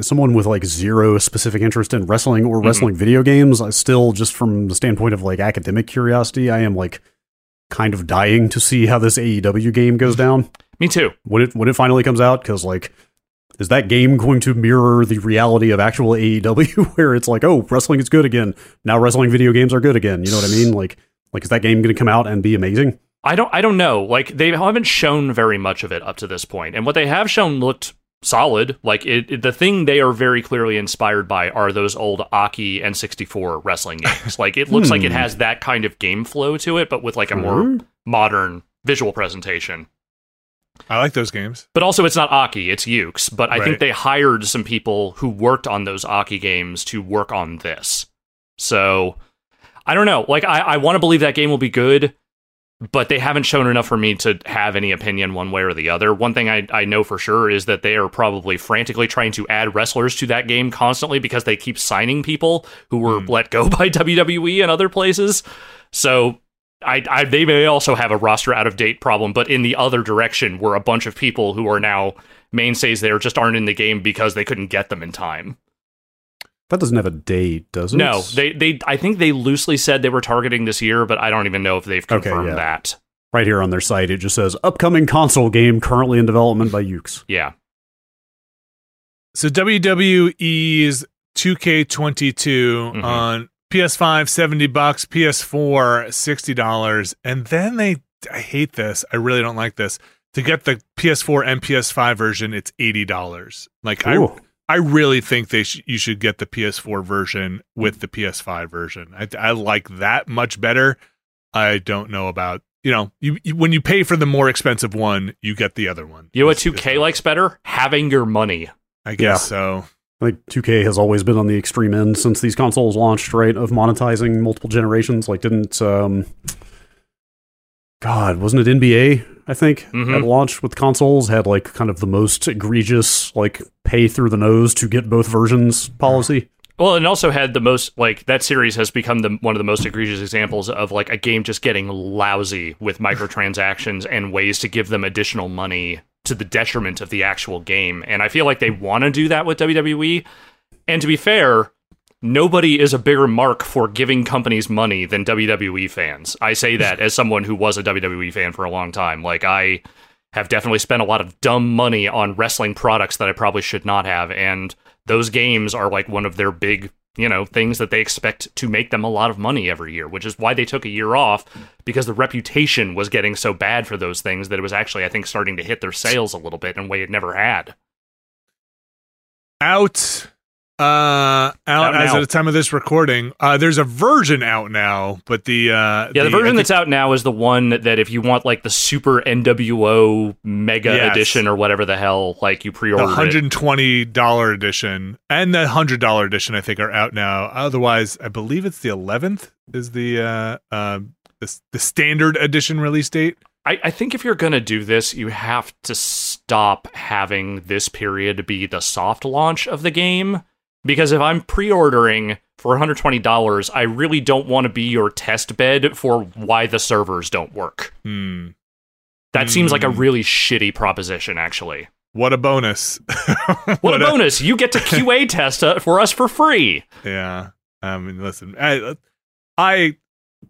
someone with like zero specific interest in wrestling or Mhm. wrestling video games. I still just from the standpoint of like academic curiosity, I am like kind of dying to see how this AEW game goes down me too when it when it finally comes out. Because like, is that game going to mirror the reality of actual AEW, where it's like, oh, wrestling is good again now, wrestling video games are good again? You know what I mean? Like, like is that game going to come out and be amazing? i don't i don't know like they haven't shown very much of it up to this point and what they have shown looked solid like it, it- the thing they are very clearly inspired by are those old aki n64 wrestling games like it looks like it Hmm. has that kind of game flow to it but with like a more modern visual presentation I like those games. but also it's not Aki, it's Yuke's. But I Right. think they hired some people who worked on those Aki games to work on this. So I don't know. Like I, I want to believe that game will be good, but they haven't shown enough for me to have any opinion one way or the other. One thing I, I know for sure is that they are probably frantically trying to add wrestlers to that game constantly because they keep signing people who were Hmm. let go by WWE and other places. So I, I they may also have a roster out of date problem, but in the other direction, where a bunch of people who are now mainstays there just aren't in the game because they couldn't get them in time. That doesn't have a date, does it? No, they they I think they loosely said they were targeting this year, but I don't even know if they've Okay, confirmed yeah. that. right here on their site, it just says upcoming console game currently in development by Yuke's. Yeah. So WWE's 2K22 Mhm. on PS5 70 bucks, PS4 60 dollars, and then they I hate this. I really don't like this. To get the PS4 and PS5 version, it's eighty dollars. Like I, Ooh. I really think they sh- you should get the PS4 version with the PS5 version. I, I like that much better. I don't know about you know you, you when you pay for the more expensive one, you get the other one. You know what 2K likes better? Having your money. I guess Yeah. so. I think 2K has always been on the extreme end since these consoles launched, right? Of monetizing multiple generations. Like, didn't um, God wasn't it NBA? I think Mhm. at launch with consoles had like kind of the most egregious like pay through the nose to get both versions policy. Well, and also had the most like that series has become the one of the most egregious examples of like a game just getting lousy with microtransactions and ways to give them additional money to the detriment of the actual game. And I feel like they want to do that with WWE. And to be fair, nobody is a bigger mark for giving companies money than WWE fans. I say that as someone who was a WWE fan for a long time. Like I have definitely spent a lot of dumb money on wrestling products that I probably should not have and those games are like one of their big, you know, things that they expect to make them a lot of money every year, which is why they took a year off because the reputation was getting so bad for those things that it was actually I think starting to hit their sales a little bit in a way it never had. out uh out, Out as of the time of this recording uh there's a version out now but the uh Yeah, the, I version think- that's out now is the one that if you want like the super NWO mega Yes. edition or whatever the hell, like you pre-order the $120 edition and the $100 edition i think are out now otherwise i believe it's the 11th is the uh uh the, the standard edition release date I, I think if you're gonna do this, you have to stop having this period be the soft launch of the game. Because if I'm pre-ordering for $120, I really don't want to be your test bed for why the servers don't work. hmm That seems like a Hmm. really shitty proposition, actually. what a bonus What, a bonus! You get to QA test uh, for us for free. Yeah. I mean, listen, I, I,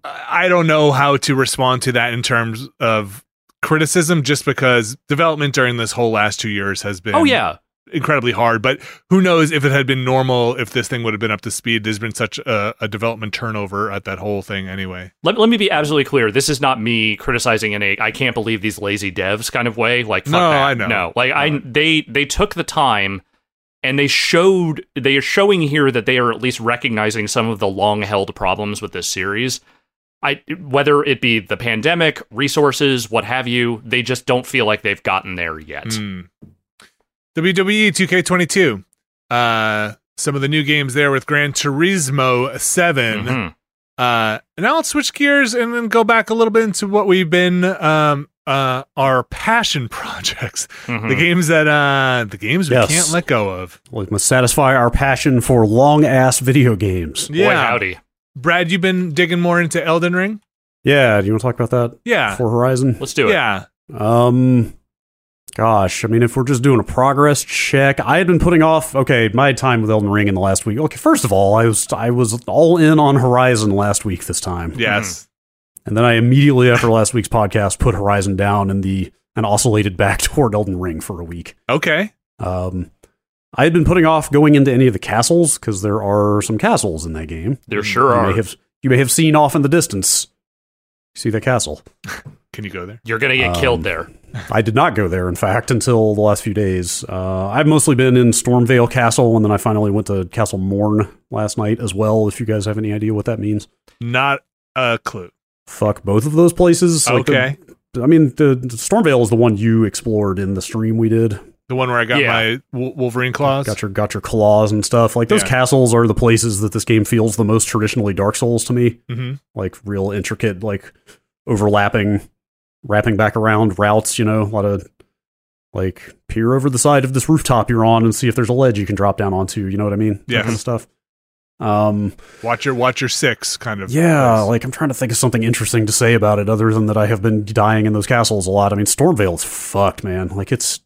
I don't know how to respond to that in terms of criticism, just because development during this whole last two years has been Oh yeah, incredibly hard. But who knows if it had been normal, if this thing would have been up to speed. There's been such a, a development turnover at that whole thing, anyway. let, let me be absolutely clear. This is not me criticizing in a I can't believe these lazy devs kind of way. Like fuck No, that. I know. No, like I they they took the time and they showed they are showing here that they are at least recognizing some of the long held problems with this series. I whether it be the pandemic, resources, what have you, they just don't feel like they've gotten there yet. Mm. WWE 2K22. Uh, some of the new games there with Gran Turismo 7. Mhm. Uh, now let's switch gears and then go back a little bit into what we've been um uh our passion projects, Mhm. the games that uh the games we Yes. can't let go of. We must satisfy our passion for long ass video games. Boy, Yeah, howdy. Brad, you've been digging more into Elden Ring. Yeah, do you want to talk about that Yeah, for Horizon? Let's do it. yeah. Um, gosh, I mean, if we're just doing a progress check, I had been putting off. Okay, my time with Elden Ring in the last week. Okay, first of all, I was I was all in on Horizon last week this time, Yes. and then I immediately after last week's podcast put Horizon down and the and oscillated back toward Elden Ring for a week. Okay. Um, I had been putting off going into any of the castles because there are some castles in that game. There sure you are. may have you may have seen off in the distance. See the castle? Can you go there? You're gonna get Um, killed there. I did not go there, in fact, until the last few days. Uh, I've mostly been in Stormveil Castle, and then I finally went to Castle Morne last night as well. If you guys have any idea what that means, Not a clue. fuck both of those places. Like the- Okay. I mean, the, the Stormveil is the one you explored in the stream we did. The one where I got Yeah. my Wolverine claws. Got your got your claws and stuff. Like those Yeah. castles are the places that this game feels the most traditionally Dark Souls to me. hmm Like real intricate, like overlapping, wrapping back around routes. You know, a lot of like peer over the side of this rooftop you're on and see if there's a ledge you can drop down onto. You know what I mean? Yeah, kind of stuff. Um, Watch your watch your six kind of. yeah, place. like I'm trying to think of something interesting to say about it other than that I have been dying in those castles a lot. I mean, Stormveil is fucked, man. Like it's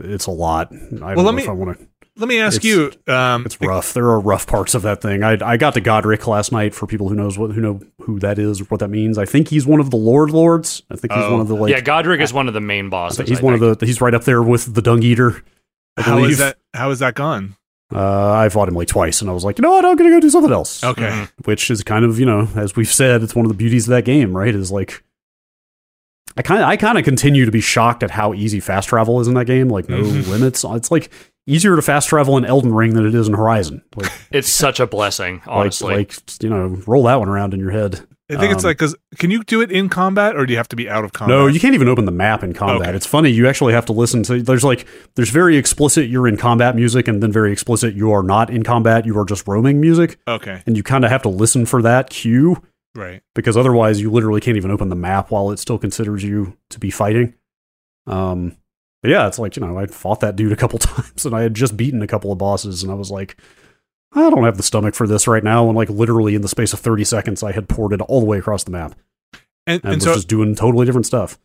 it's a lot. I don't Well, let know me- if I want to. Let me ask It's- you. Um, It's rough. There are rough parts of that thing. I I got to Godrick last night. For people who knows what who know who that is, or what that means. I think he's one of the Lord Lords. I think he's Oh. one of the like. yeah, Godrick is one of the main bosses. he's I one think. of the. He's right up there with the Dung Eater. I how that? How is that gone? Uh, I fought him like twice, and I was like, you know what? I'm gonna go do something else. Okay. Mhm. Which is kind of you know, as we've said, it's one of the beauties of that game, right? Is like. I kind of I kind of continue to be shocked at how easy fast travel is in that game. Like no Mhm. limits. It's like easier to fast travel in Elden Ring than it is in Horizon. Like It's such a blessing, honestly. like, like you know, roll that one around in your head. I think it's Um, like because can you do it in combat or do you have to be out of combat? No, you can't even open the map in combat. Okay. It's funny. You actually have to listen to. There's like there's very explicit you're in combat music, and then very explicit you are not in combat. You are just roaming music, Okay, and you kind of have to listen for that cue right. because otherwise you literally can't even open the map while it still considers you to be fighting. Um, but yeah, it's like you know I fought that dude a couple times, and I had just beaten a couple of bosses, and I was like. I don't have the stomach for this right now, and like literally in the space of thirty seconds, I had ported all the way across the map And, and, and was so just doing totally different stuff.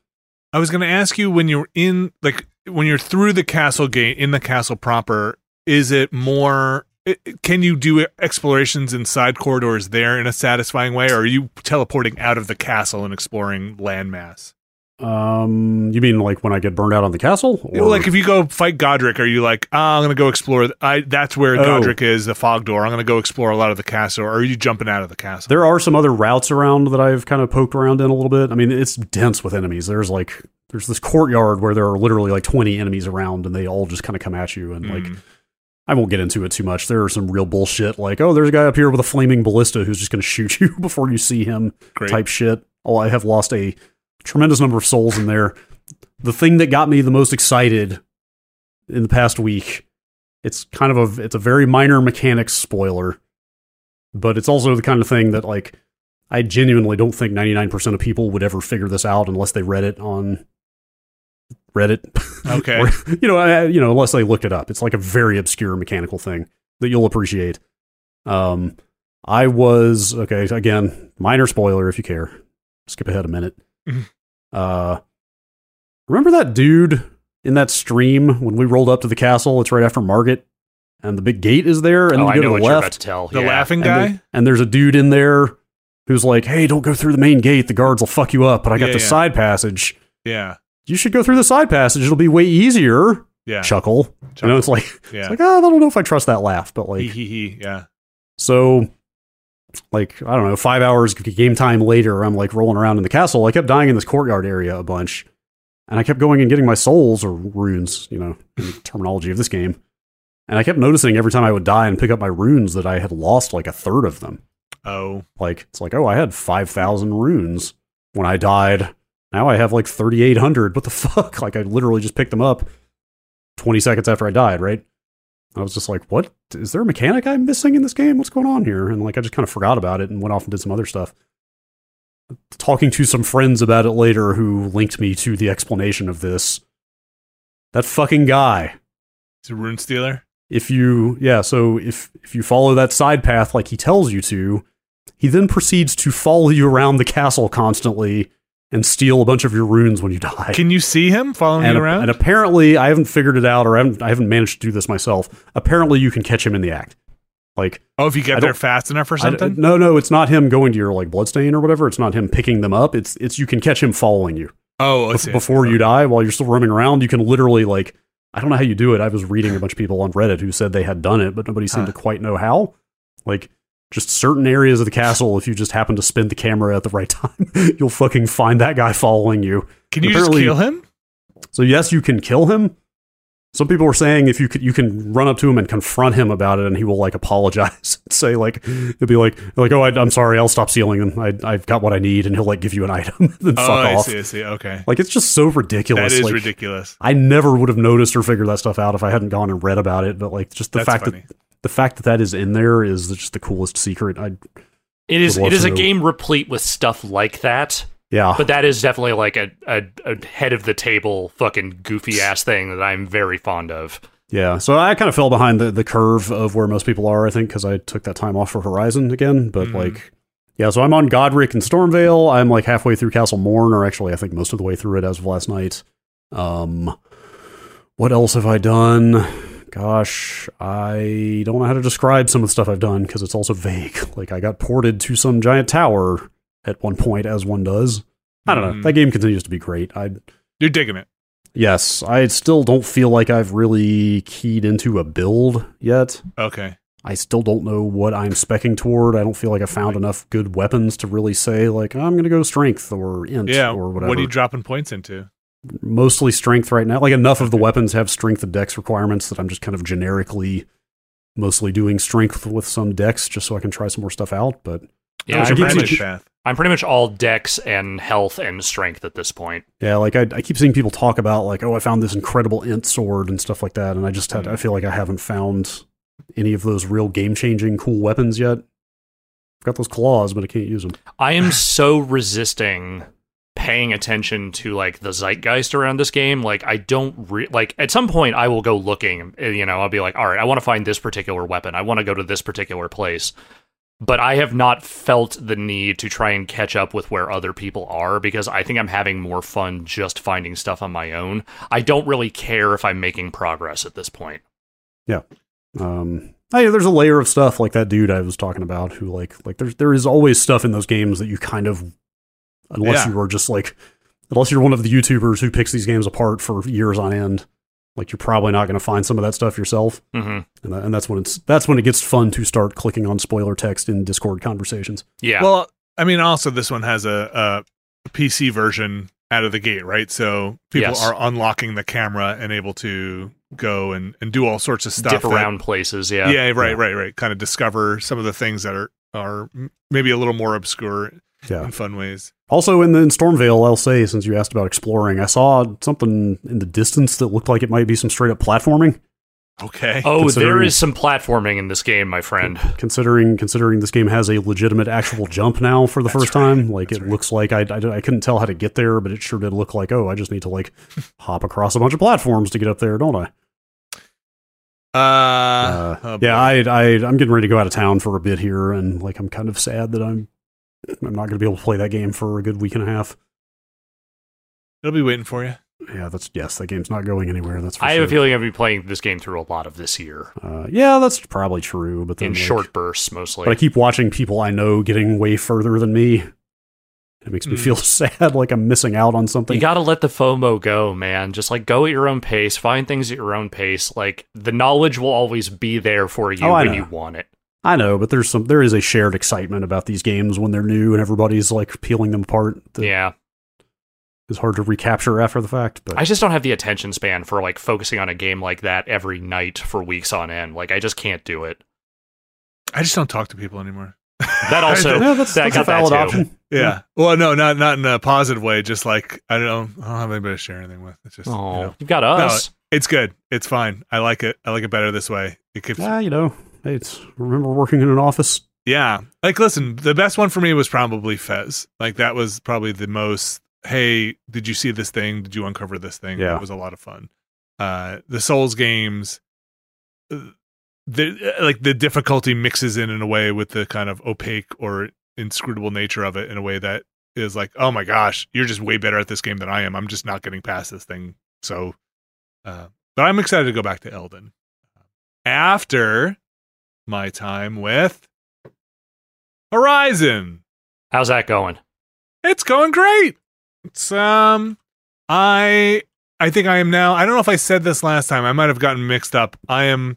I was going to ask you when you're in like when you're through the castle gate in the castle proper, is it more? Can you do explorations in side corridors there in a satisfying way, or are you teleporting out of the castle and exploring landmass? Um, you mean like when I get burned out on the castle? Know, like if you go fight Godrick, are you like, ah, I'm gonna go explore? I that's where Oh. Godrick is, the fog door. I'm gonna go explore a lot of the castle. Or are you jumping out of the castle? there are some other routes around that I've kind of poked around in a little bit. I mean, it's dense with enemies. There's like there's this courtyard where there are literally like 20 enemies around, and they all just kind of come at you. And like Mm. I won't get into it too much. There are some real bullshit like, oh, there's a guy up here with a flaming ballista who's just going to shoot you before you see him. Great. Type shit. Oh, I have lost a tremendous number of souls in there. The thing that got me the most excited in the past week, it's kind of a it's a very minor mechanics spoiler, but it's also the kind of thing that like I genuinely don't think 99% of people would ever figure this out unless they read it on Reddit. Okay. Or, you know, I, you know, unless they looked it up. It's like a very obscure mechanical thing that you'll appreciate. Um, I was okay. Again, minor spoiler if you care. Skip ahead a minute. Uh, remember that dude in that stream when we rolled up to the castle? It's right after Margit, and the big gate is there, and oh, you I go to the left, to tell. the yeah. laughing and, guy. and there's a dude in there who's like, "Hey, don't go through the main gate. The guards will fuck you up." But I got Yeah, the yeah. side passage. yeah, You should go through the side passage. It'll be way easier. yeah, Chuckle. You know, it's like, yeah. it's like oh, I don't know if I trust that laugh, but he like, he he. Yeah. so, like, I don't know, five hours game time later, I'm like rolling around in the castle. I kept dying in this courtyard area a bunch, and I kept going and getting my souls or runes, you know, in the terminology of this game. And I kept noticing every time I would die and pick up my runes that I had lost like a third of them. Oh, Like, it's like, oh, I had 5,000 runes when I died. Now I have like 3,800. What the fuck? Like, I literally just picked them up 20 seconds after I died, right? I was just like, what? Is there a mechanic I'm missing in this game? What's going on here? And like, I just kind of forgot about it and went off and did some other stuff. Talking to some friends about it later who linked me to the explanation of this. That fucking guy he's a rune stealer. if you yeah so if if you follow that side path like he tells you to he then proceeds to follow you around the castle constantly and steal a bunch of your runes when you die. Can you see him following and, you around? and apparently i haven't figured it out or I haven't, I haven't managed to do this myself. Apparently you can catch him in the act. Like oh, if you get there fast enough or something. no no it's not him going to your like bloodstain or whatever. It's not him picking them up. It's it's you can catch him following you. Oh, bef- before you die while you're still roaming around you can literally like i don't know how you do it. I was reading a bunch of people on reddit who said they had done it but nobody seemed Huh. to quite know how. Like just certain areas of the castle if you just happen to spin the camera at the right time you'll fucking find that guy following you Can you just kill him? so yes you can kill him some people were saying if you could you can run up to him and confront him about it and he will like apologize and say like he'll be like like oh I, i'm sorry i'll stop stealing them I, i've got what i need and he'll like give you an item then Oh, fuck I off see. I see. Okay, like it's just so ridiculous that is like, ridiculous. I never would have noticed or figured that stuff out if I hadn't gone and read about it. But like, just the That's fact funny. that the fact that that is in there is just the coolest secret. I it is it is a know. game replete with stuff like that, yeah, but that is definitely like a, a, a head of the table fucking goofy ass thing that I'm very fond of. yeah. So I kind of fell behind the the curve of where most people are. I think because I took that time off for Horizon again. But Mhm. like, yeah. So I'm on Godrick and Stormveil. I'm like halfway through Castle Morne, or actually, I think most of the way through it as of last night. Um, what else have I done? Gosh, I don't know how to describe some of the stuff I've done because it's also vague. Like I got ported to some giant tower at one point, as one does. I don't know. Mhm. That game continues to be great. I You're digging it. yes, I still don't feel like I've really keyed into a build yet. Okay. I still don't know what I'm specking toward. I don't feel like I found enough good weapons to really say like I'm going to go strength or int Yeah. or whatever. What are you dropping points into? Mostly strength right now. Like enough of the weapons have strength and dex requirements that I'm just kind of generically mostly doing strength with some dex just so I can try some more stuff out. But Yeah, I'm pretty, much, path. I'm pretty much all dex and health and strength at this point. yeah, like I, I keep seeing people talk about like, oh, I found this incredible int sword and stuff like that, and I just had hmm. I feel like I haven't found any of those real game changing cool weapons yet. I've got those claws, but I can't use them. I am so resisting paying attention to like the zeitgeist around this game. Like I don't re- like at some point I will go looking, uh, you know, I'll be like, "All right, I want to find this particular weapon. I want to go to this particular place." But I have not felt the need to try and catch up with where other people are because I think I'm having more fun just finding stuff on my own. I don't really care if I'm making progress at this point. Yeah. Um, hey, there's a layer of stuff like that dude I was talking about who like like there's there is always stuff in those games that you kind of unless Yeah. you are just like unless you're one of the YouTubers who picks these games apart for years on end, like you're probably not going to find some of that stuff yourself, hmm and, that, and that's when it's that's when it gets fun to start clicking on spoiler text in Discord conversations. Yeah. Well, I mean, also this one has a, a PC version out of the gate, right? So people Yes. are unlocking the camera and able to go and, and do all sorts of stuff. Dip that- around places. Yeah. yeah, right, Yeah. right, right. Kind of discover some of the things that are are maybe a little more obscure Yeah. in fun ways. Also, in the in Stormveil, I'll say since you asked about exploring, I saw something in the distance that looked like it might be some straight up platforming. Okay. Oh, there is some platforming in this game, my friend. considering considering this game has a legitimate actual jump now for the That's first right. time like That's it right. looks like I, I, I couldn't tell how to get there but it sure did look like oh i just need to like hop across a bunch of platforms to get up there don't i Uh, uh, oh, yeah. I, I i'm getting ready to go out of town for a bit here and like i'm kind of sad that i'm i'm not going to be able to play that game for a good week and a half it'll be waiting for you. yeah that's yes that game's not going anywhere that's for I have a feeling I'll be playing this game through a lot of this year uh, yeah that's probably true but then in like, short bursts mostly. but i keep watching people i know getting way further than me it makes me Mm. feel sad like i'm missing out on something you got to let the FOMO go, man. Just like go at your own pace, find things at your own pace. Like the knowledge will always be there for you Oh, when know. you want it. I know, but there's some there is a shared excitement about these games when they're new and everybody's like peeling them apart. Yeah. It's hard to recapture after the fact. But I just don't have the attention span for like focusing on a game like that every night for weeks on end. Like I just can't do it. I just don't talk to people anymore. That also yeah, that's, that that's got a valid that option. Yeah. Well, no, not not in a positive way. Just like I don't, I don't have anybody to share anything with. It's just, Oh, you know, you've got us. it's good. It's fine. I like it. I like it better this way. It keeps, Yeah, you know, hey, it's remember working in an office. yeah. Like, listen, the best one for me was probably Fez. Like that was probably the most. Hey, did you see this thing? Did you uncover this thing? Yeah. That was a lot of fun. Uh, the Souls games. uh, The like the difficulty mixes in in a way with the kind of opaque or inscrutable nature of it in a way that is like, oh my gosh, you're just way better at this game than I am. I'm just not getting past this thing. So, uh, but I'm excited to go back to Elden after my time with Horizon. How's that going? It's going great. It's um, I I think I am now. I don't know if I said this last time. I might have gotten mixed up. I am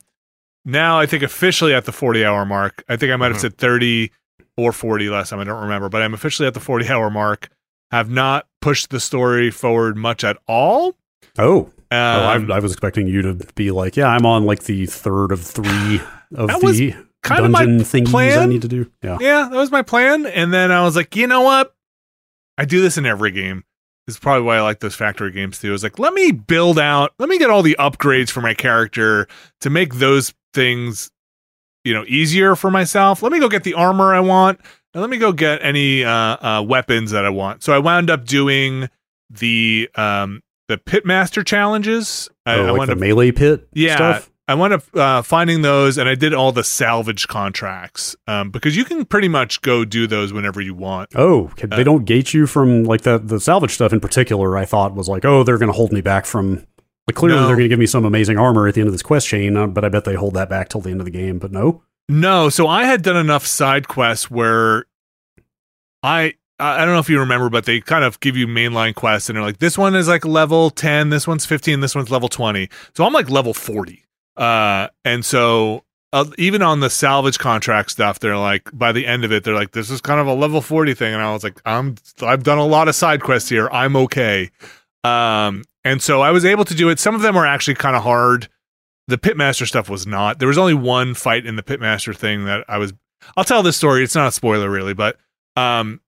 now. I think officially at the 40 hour mark. I think I might have Mhm. said 30 or 40 last time. I don't remember, but I'm officially at the 40 hour mark. Have not pushed the story forward much at all. Oh, oh Um, I, I was expecting you to be like, yeah, I'm on like the third of three of That was the kind of my thingies I need to do. Yeah, yeah, that was my plan. And then I was like, you know what? I do this in every game. This is probably why I like those factory games too. Is like, let me build out, let me get all the upgrades for my character to make those things, you know, easier for myself. Let me go get the armor I want, and let me go get any uh, uh, weapons that I want. So I wound up doing the um, the pitmaster challenges. I, oh, I like wound the up melee pit Yeah, stuff. I wound up uh, finding those, and I did all the salvage contracts um, because you can pretty much go do those whenever you want. Oh, Uh, they don't gate you from like the the salvage stuff in particular. I thought was like, oh, they're going to hold me back from But clearly, No. they're going to give me some amazing armor at the end of this quest chain, uh, but I bet they hold that back till the end of the game. But no, No, so I had done enough side quests where I I don't know if you remember, but they kind of give you mainline quests and they're like, this one is like level 10, this one's 15, this one's level 20. So I'm like level 40. Uh, and so uh, even on the salvage contract stuff, they're like, by the end of it, they're like, this is kind of a level 40 thing. And I was like, I'm, I've done a lot of side quests here. I'm okay. Um, and so I was able to do it. Some of them were actually kind of hard. The pitmaster stuff was not. There was only one fight in the pitmaster thing that I was. I'll tell this story. It's not a spoiler really, but um,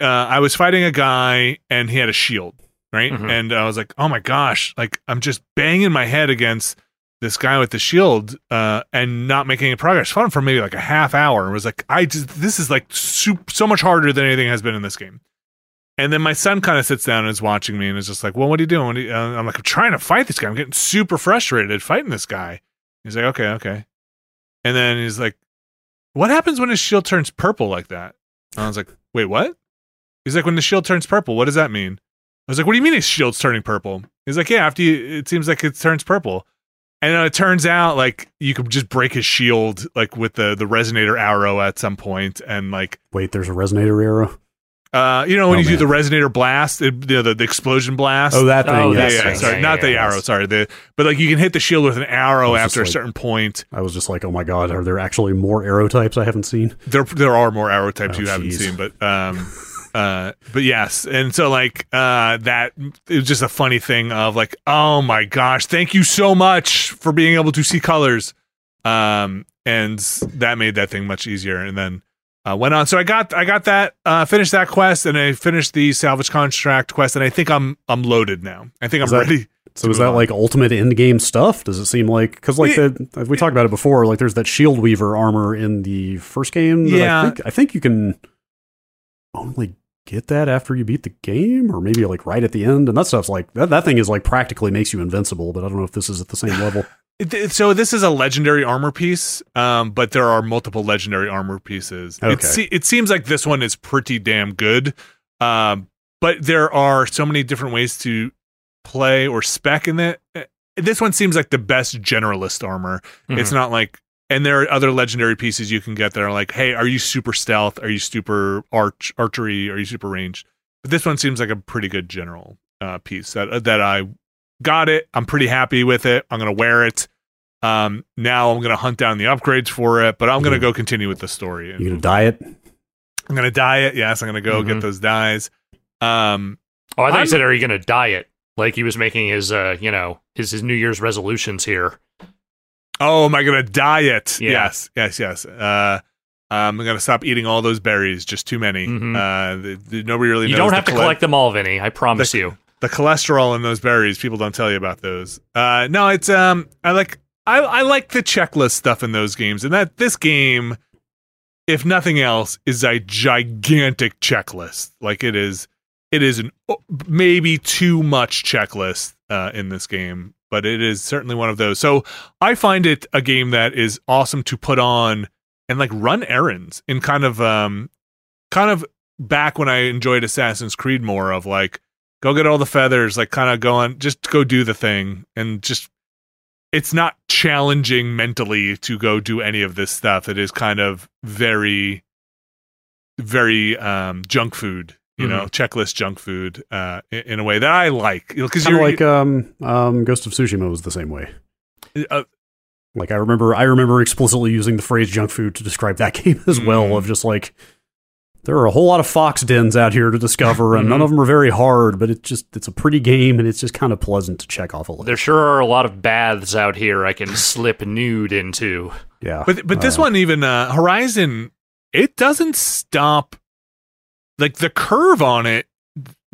uh, I was fighting a guy and he had a shield, right? Mhm. And I was like, oh my gosh, like I'm just banging my head against this guy with the shield uh, and not making any progress. Fought him for maybe like a half hour. And was like, I just this is like so, so much harder than anything has been in this game. And then my son kind of sits down and is watching me and is just like, well, what are you doing? Are you-" uh, I'm like, I'm trying to fight this guy. I'm getting super frustrated at fighting this guy. He's like, okay, okay. And then he's like, what happens when his shield turns purple like that? And I was like, wait, what? He's like, when the shield turns purple, what does that mean? I was like, what do you mean his shield's turning purple? He's like, yeah, after you, it seems like it turns purple. And then it turns out like you could just break his shield like with the the resonator arrow at some point, and like wait, there's a resonator arrow. uh, you know when Oh, you do the resonator blast, it, the, the the explosion blast. Oh, that thing. Oh, yeah, that yes, yeah, thing, sorry, yeah, not yeah, the yeah. arrow. Sorry, the but like you can hit the shield with an arrow I was after a like- certain point. I was just like, oh my god, are there actually more arrow types I haven't seen? there there are more arrow types Oh, you haven't seen, but um uh but yes. And so like uh that it was just a funny thing of like, oh my gosh, thank you so much for being able to see colors. Um and that made that thing much easier and then uh, went on. So I got I got that uh, finished that quest and I finished the salvage contract quest and I think I'm I'm loaded now. I think I'm that- ready. So is that on. like ultimate end game stuff? Does it seem like because like the as we talked about it before, like there's that shield weaver armor in the first game. that Yeah. I think, I think you can only get that after you beat the game, or maybe like right at the end. And that stuff's like that. That thing is like practically makes you invincible. But I don't know if this is at the same level. It- it- so this is a legendary armor piece, um, but there are multiple legendary armor pieces. It, Okay. se- it seems like this one is pretty damn good, um, but there are so many different ways to play or spec in it. Uh, This one seems like the best generalist armor. It's not like, and there are other legendary pieces you can get that are like, hey, are you super stealth? Are you super arch archery? Are you super ranged? But this one seems like a pretty good general uh, piece that that I got it. I'm pretty happy with it. I'm gonna wear it. Um, now I'm gonna hunt down the upgrades for it, but I'm gonna Mhm. go continue with the story. You gonna die it. I'm gonna dye it. Yes, I'm gonna go Mhm. get those dyes. Um, Oh, I thought I'm- you said, "Are you going to die it? Like he was making his, uh, you know, his his New Year's resolutions here. Oh, am I gonna diet? Yeah. Yes, yes, yes. Uh, I'm gonna stop eating all those berries. Just too many. Mhm. Uh, the, the, nobody really. You don't have to chole- collect them all, Vinny. I promise The- you. the cholesterol in those berries. People don't tell you about those. Uh, no, it's um, I like I I like the checklist stuff in those games, and that this game, if nothing else, is a gigantic checklist. Like it is, it is an maybe too much checklist uh, in this game, but it is certainly one of those. So I find it a game that is awesome to put on and like run errands in kind of um, kind of back when I enjoyed Assassin's Creed more of like go get all the feathers, like kind of go on, just go do the thing, and just it's not challenging mentally to go do any of this stuff. It is kind of very, very um, junk food, you know, checklist junk food uh, in, in a way that I like because Kind you're like um, um, Ghost of Tsushima was the same way. uh, Like I remember, I remember explicitly using the phrase "junk food" to describe that game as well. Mm. Of just like there are a whole lot of fox dens out here to discover, and none Mm-hmm. of them are very hard. But it's just it's a pretty game, and it's just kind of pleasant to check off a list. There sure are a lot of baths out here I can slip nude into. yeah, But but this Uh, one even uh, Horizon, it doesn't stop. Like the curve on it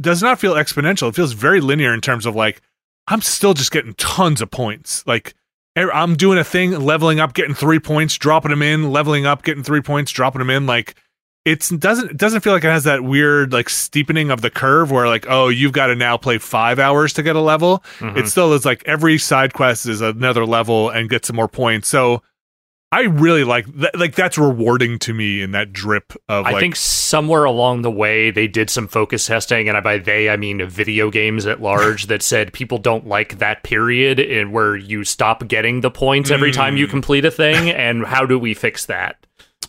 does not feel exponential. It feels very linear in terms of like I'm still just getting tons of points. Like I'm doing a thing, leveling up, getting three points, dropping them in, leveling up, getting three points, dropping them in. Like it's doesn't it doesn't feel like it has that weird like steepening of the curve where like oh you've got to now play five hours to get a level. Mhm. It still is like every side quest is another level and get some more points. So I really like that. Like that's rewarding to me in that drip of. I think somewhere along the way they did some focus testing, and by they I mean video games at large that said people don't like that period in where you stop getting the points every time Mm. you complete a thing, and how do we fix that?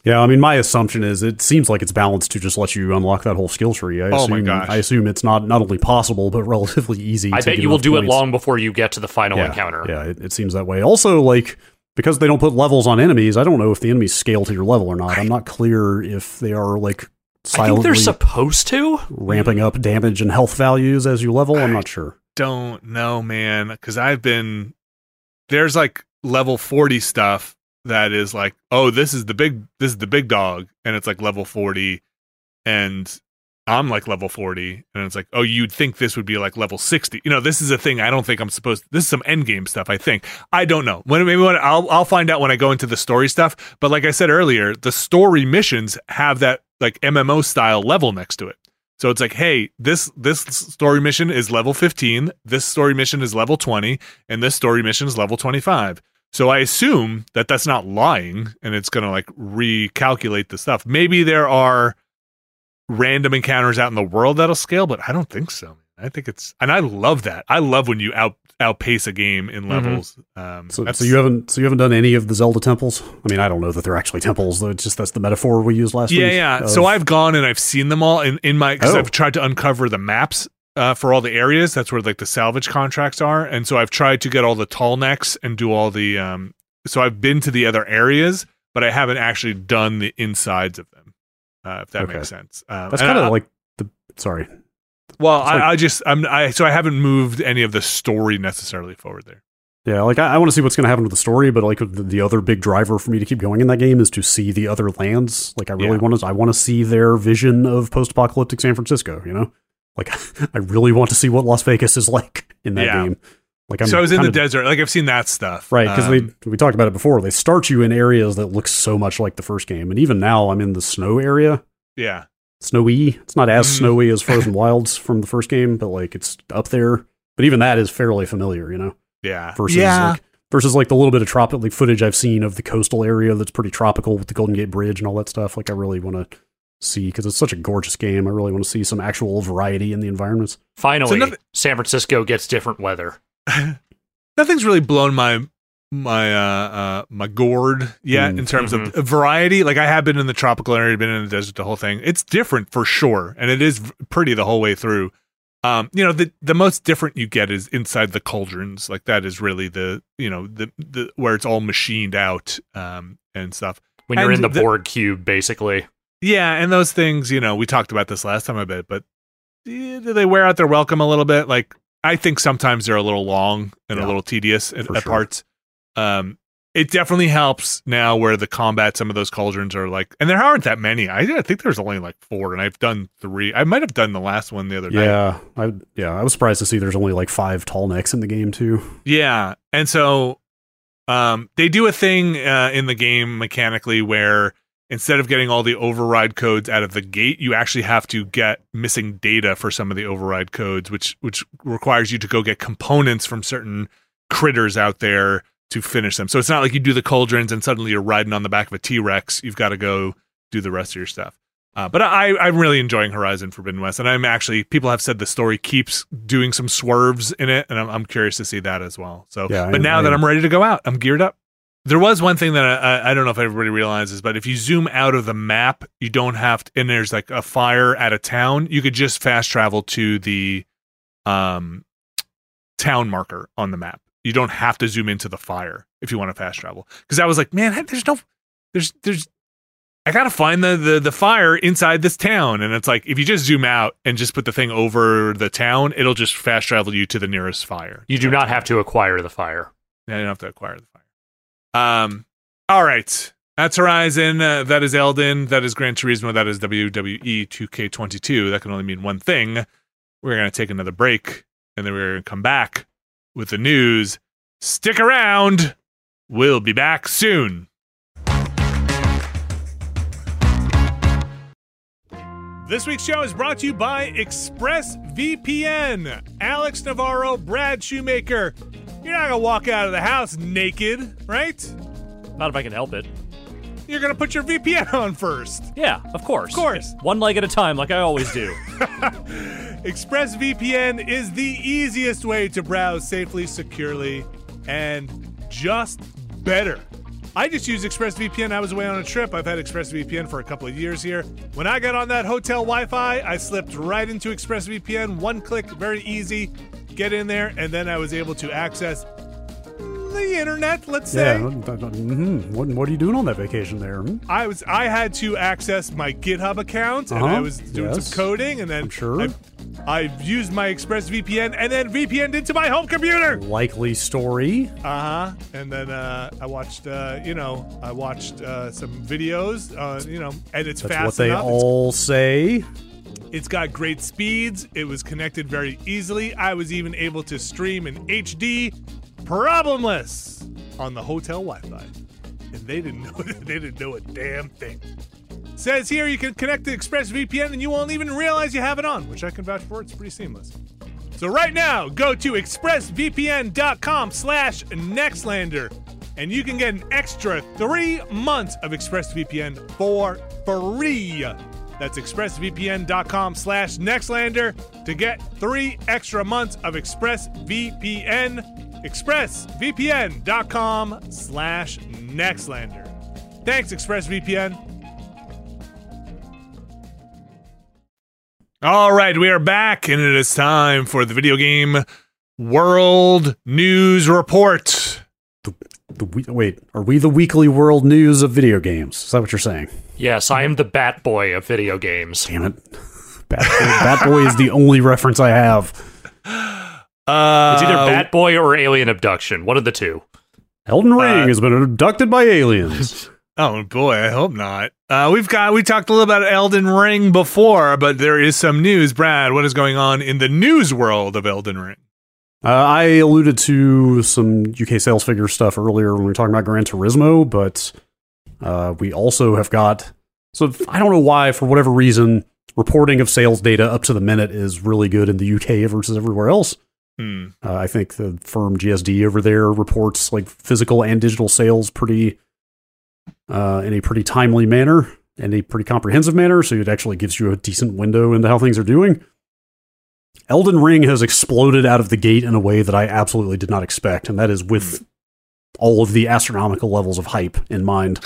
Yeah, I mean, my assumption is it seems like it's balanced to just let you unlock that whole skill tree. I Oh assume, my gosh. I assume it's not not only possible but relatively easy. I to bet get you will enough do it long before you get to the final yeah, encounter. Yeah, it, it seems that way. Also, like because they don't put levels on enemies, I don't know if the enemies scale to your level or not. I'm not clear if they are like I think they're supposed to. ramping up damage and health values as you level. I'm not sure. don't know, man, because I've been there's like level forty stuff that is like, oh, this is the big this is the big dog, and it's like level forty, and I'm like level forty, and it's like, oh, you'd think this would be like level sixty. You know, this is a thing I don't think I'm supposed. This is some end game stuff. I think I don't know. When maybe when I'll I'll find out when I go into the story stuff. But like I said earlier, the story missions have that like MMO style level next to it. So it's like, hey, this this story mission is level 15, this story mission is level 20, and this story mission is level 25. So I assume that that's not lying and it's going to like recalculate the stuff. Maybe there are random encounters out in the world that'll scale, but I don't think so. I think it's and I love that. I love when you out outpace a game in levels. Um So, so you haven't so you haven't done any of the Zelda temples. I mean, I don't know that they're actually temples. Though it's just that's the metaphor we used last yeah, week. yeah. of- So I've gone and I've seen them all in, in my because Oh. I've tried to uncover the maps uh, for all the areas. That's where like the salvage contracts are, and so I've tried to get all the tall necks and do all the. Um, so I've been to the other areas, but I haven't actually done the insides of them. Uh, if that Okay. makes sense. Um, that's kind of like the sorry. well, it's I, like- I just I'm I so I haven't moved any of the story necessarily forward there. Yeah, like I, I want to see what's going to happen with the story, but like the, the other big driver for me to keep going in that game is to see the other lands. Like I really Yeah. want to, I want to see their vision of post-apocalyptic San Francisco. You know, like I really want to see what Las Vegas is like in that Yeah. game. Like I'm so I was in the kinda- desert. Like I've seen that stuff, right because Um, we we talked about it before. They start you in areas that look so much like the first game, and even now I'm in the snow area. yeah. Snowy. It's not as Mhm. snowy as Frozen Wilds from the first game, but like it's up there. But even that is fairly familiar. You know Yeah. versus yeah. like versus like the little bit of tropical like, footage I've seen of the coastal area that's pretty tropical with the Golden Gate Bridge and all that stuff. Like I really want to see because it's such a gorgeous game. I really want to see some actual variety in the environments. Finally, nothing- San Francisco gets different weather. nothing's really blown my my uh, uh my gourd yet Mm. in terms of variety. Like I have been in the tropical area, been in the desert, the whole thing. It's different for sure, and it is pretty the whole way through. Um, you know, the the most different you get is inside the cauldrons. Like that is really the you know the the where it's all machined out um and stuff. When you're And in the, the- Borg cube, basically. Yeah, and those things, you know, we talked about this last time a bit, but eh, do they wear out their welcome a little bit? Like I think sometimes they're a little long and Yeah, a little tedious at, at sure. parts. Um, it definitely helps now where the combat, some of those cauldrons are like, and there aren't that many. I, I think there's only like four, and I've done three. I might have done the last one the other night. Yeah, I yeah I was surprised to see there's only like five tall necks in the game too. Yeah, and so um, they do a thing uh, in the game mechanically where instead of getting all the override codes out of the gate, you actually have to get missing data for some of the override codes, which which requires you to go get components from certain critters out there to finish them. So it's not like you do the cauldrons and suddenly you're riding on the back of a T Rex. You've got to go do the rest of your stuff. Uh, but I, I'm really enjoying Horizon Forbidden West, and I'm actually people have said the story keeps doing some swerves in it, and I'm, I'm curious to see that as well. So, Yeah, I- but now I- that I'm ready to go out, I'm geared up. There was one thing that I, I, don't know if everybody realizes, but if you zoom out of the map, you don't have to, and there's like a fire at a town, you could just fast travel to the um town marker on the map. You don't have to zoom into the fire if you want to fast travel. Because I was like, man, there's no, there's, there's, I gotta find the, the the fire inside this town, and it's like if you just zoom out and just put the thing over the town, it'll just fast travel you to the nearest fire. You do not have to acquire the fire. Yeah, you don't have to acquire the fire. Um, all right, that's Horizon. Uh, that is Elden. That is Gran Turismo. That is WWE 2K22. That can only mean one thing. We're gonna take another break, and then we're gonna come back with the news. Stick around. We'll be back soon. This week's show is brought to you by ExpressVPN. Alex Navarro, Brad Shoemaker. You're not gonna walk out of the house naked, right? Not if I can help it. You're gonna put your VPN on first. Yeah, of course. Of course. One leg at a time, like I always do. ExpressVPN is the easiest way to browse safely, securely, and just better. I just used ExpressVPN. I was away on a trip. I've had ExpressVPN for a couple of years here. When I got on that hotel Wi Fi, I slipped right into ExpressVPN. One click, very easy. Get in there, and then I was able to access the internet, let's say. Yeah. mhm. What, what are you doing on that vacation there? hmm? I was I had to access my GitHub account and Uh-huh, I was doing yes. some coding and then I'm sure. I, I used my ExpressVPN and then VPN'd into my home computer. Likely story. Uh huh. And then uh, I watched, uh, you know, I watched uh, some videos, uh, you know, and it's That's fast what they enough. all say. It's, got great speeds. It was connected very easily. I was even able to stream in HD, problemless, on the hotel Wi-Fi, and they didn't know. They didn't know a damn thing. Says here you can connect to ExpressVPN and you won't even realize you have it on, which I can vouch for. It's pretty seamless. So right now, go to expressvpn.com slash nextlander and you can get an extra three months of ExpressVPN for free. That's expressvpn.com slash nextlander to get three extra months of ExpressVPN. expressvpn.com slash nextlander. Thanks, ExpressVPN. All right, we are back, and it is time for the video game world news report. The we- wait, are we the weekly world news of video games? Is that what you're saying? yes, I am the Bat Boy of video games. Damn it. Bat Boy, Bat Boy is the only reference I have. Uh, It's either Bat Boy or Alien Abduction. One of the two. Elden Ring Uh, has been abducted by aliens. Oh boy, I hope not. Uh, we've got we talked a little about Elden Ring before, but there is some news. Brad, what is going on in the news world of Elden Ring? Uh, I alluded to some UK sales figure stuff earlier when we were talking about Gran Turismo, but uh, we also have got. So I don't know why, for whatever reason, reporting of sales data up to the minute is really good in the UK versus everywhere else. Hmm. Uh, I think the firm GSD over there reports like physical and digital sales pretty uh, in a pretty timely manner and a pretty comprehensive manner. So it actually gives you a decent window into how things are doing. Elden Ring has exploded out of the gate in a way that I absolutely did not expect, and that is with all of the astronomical levels of hype in mind.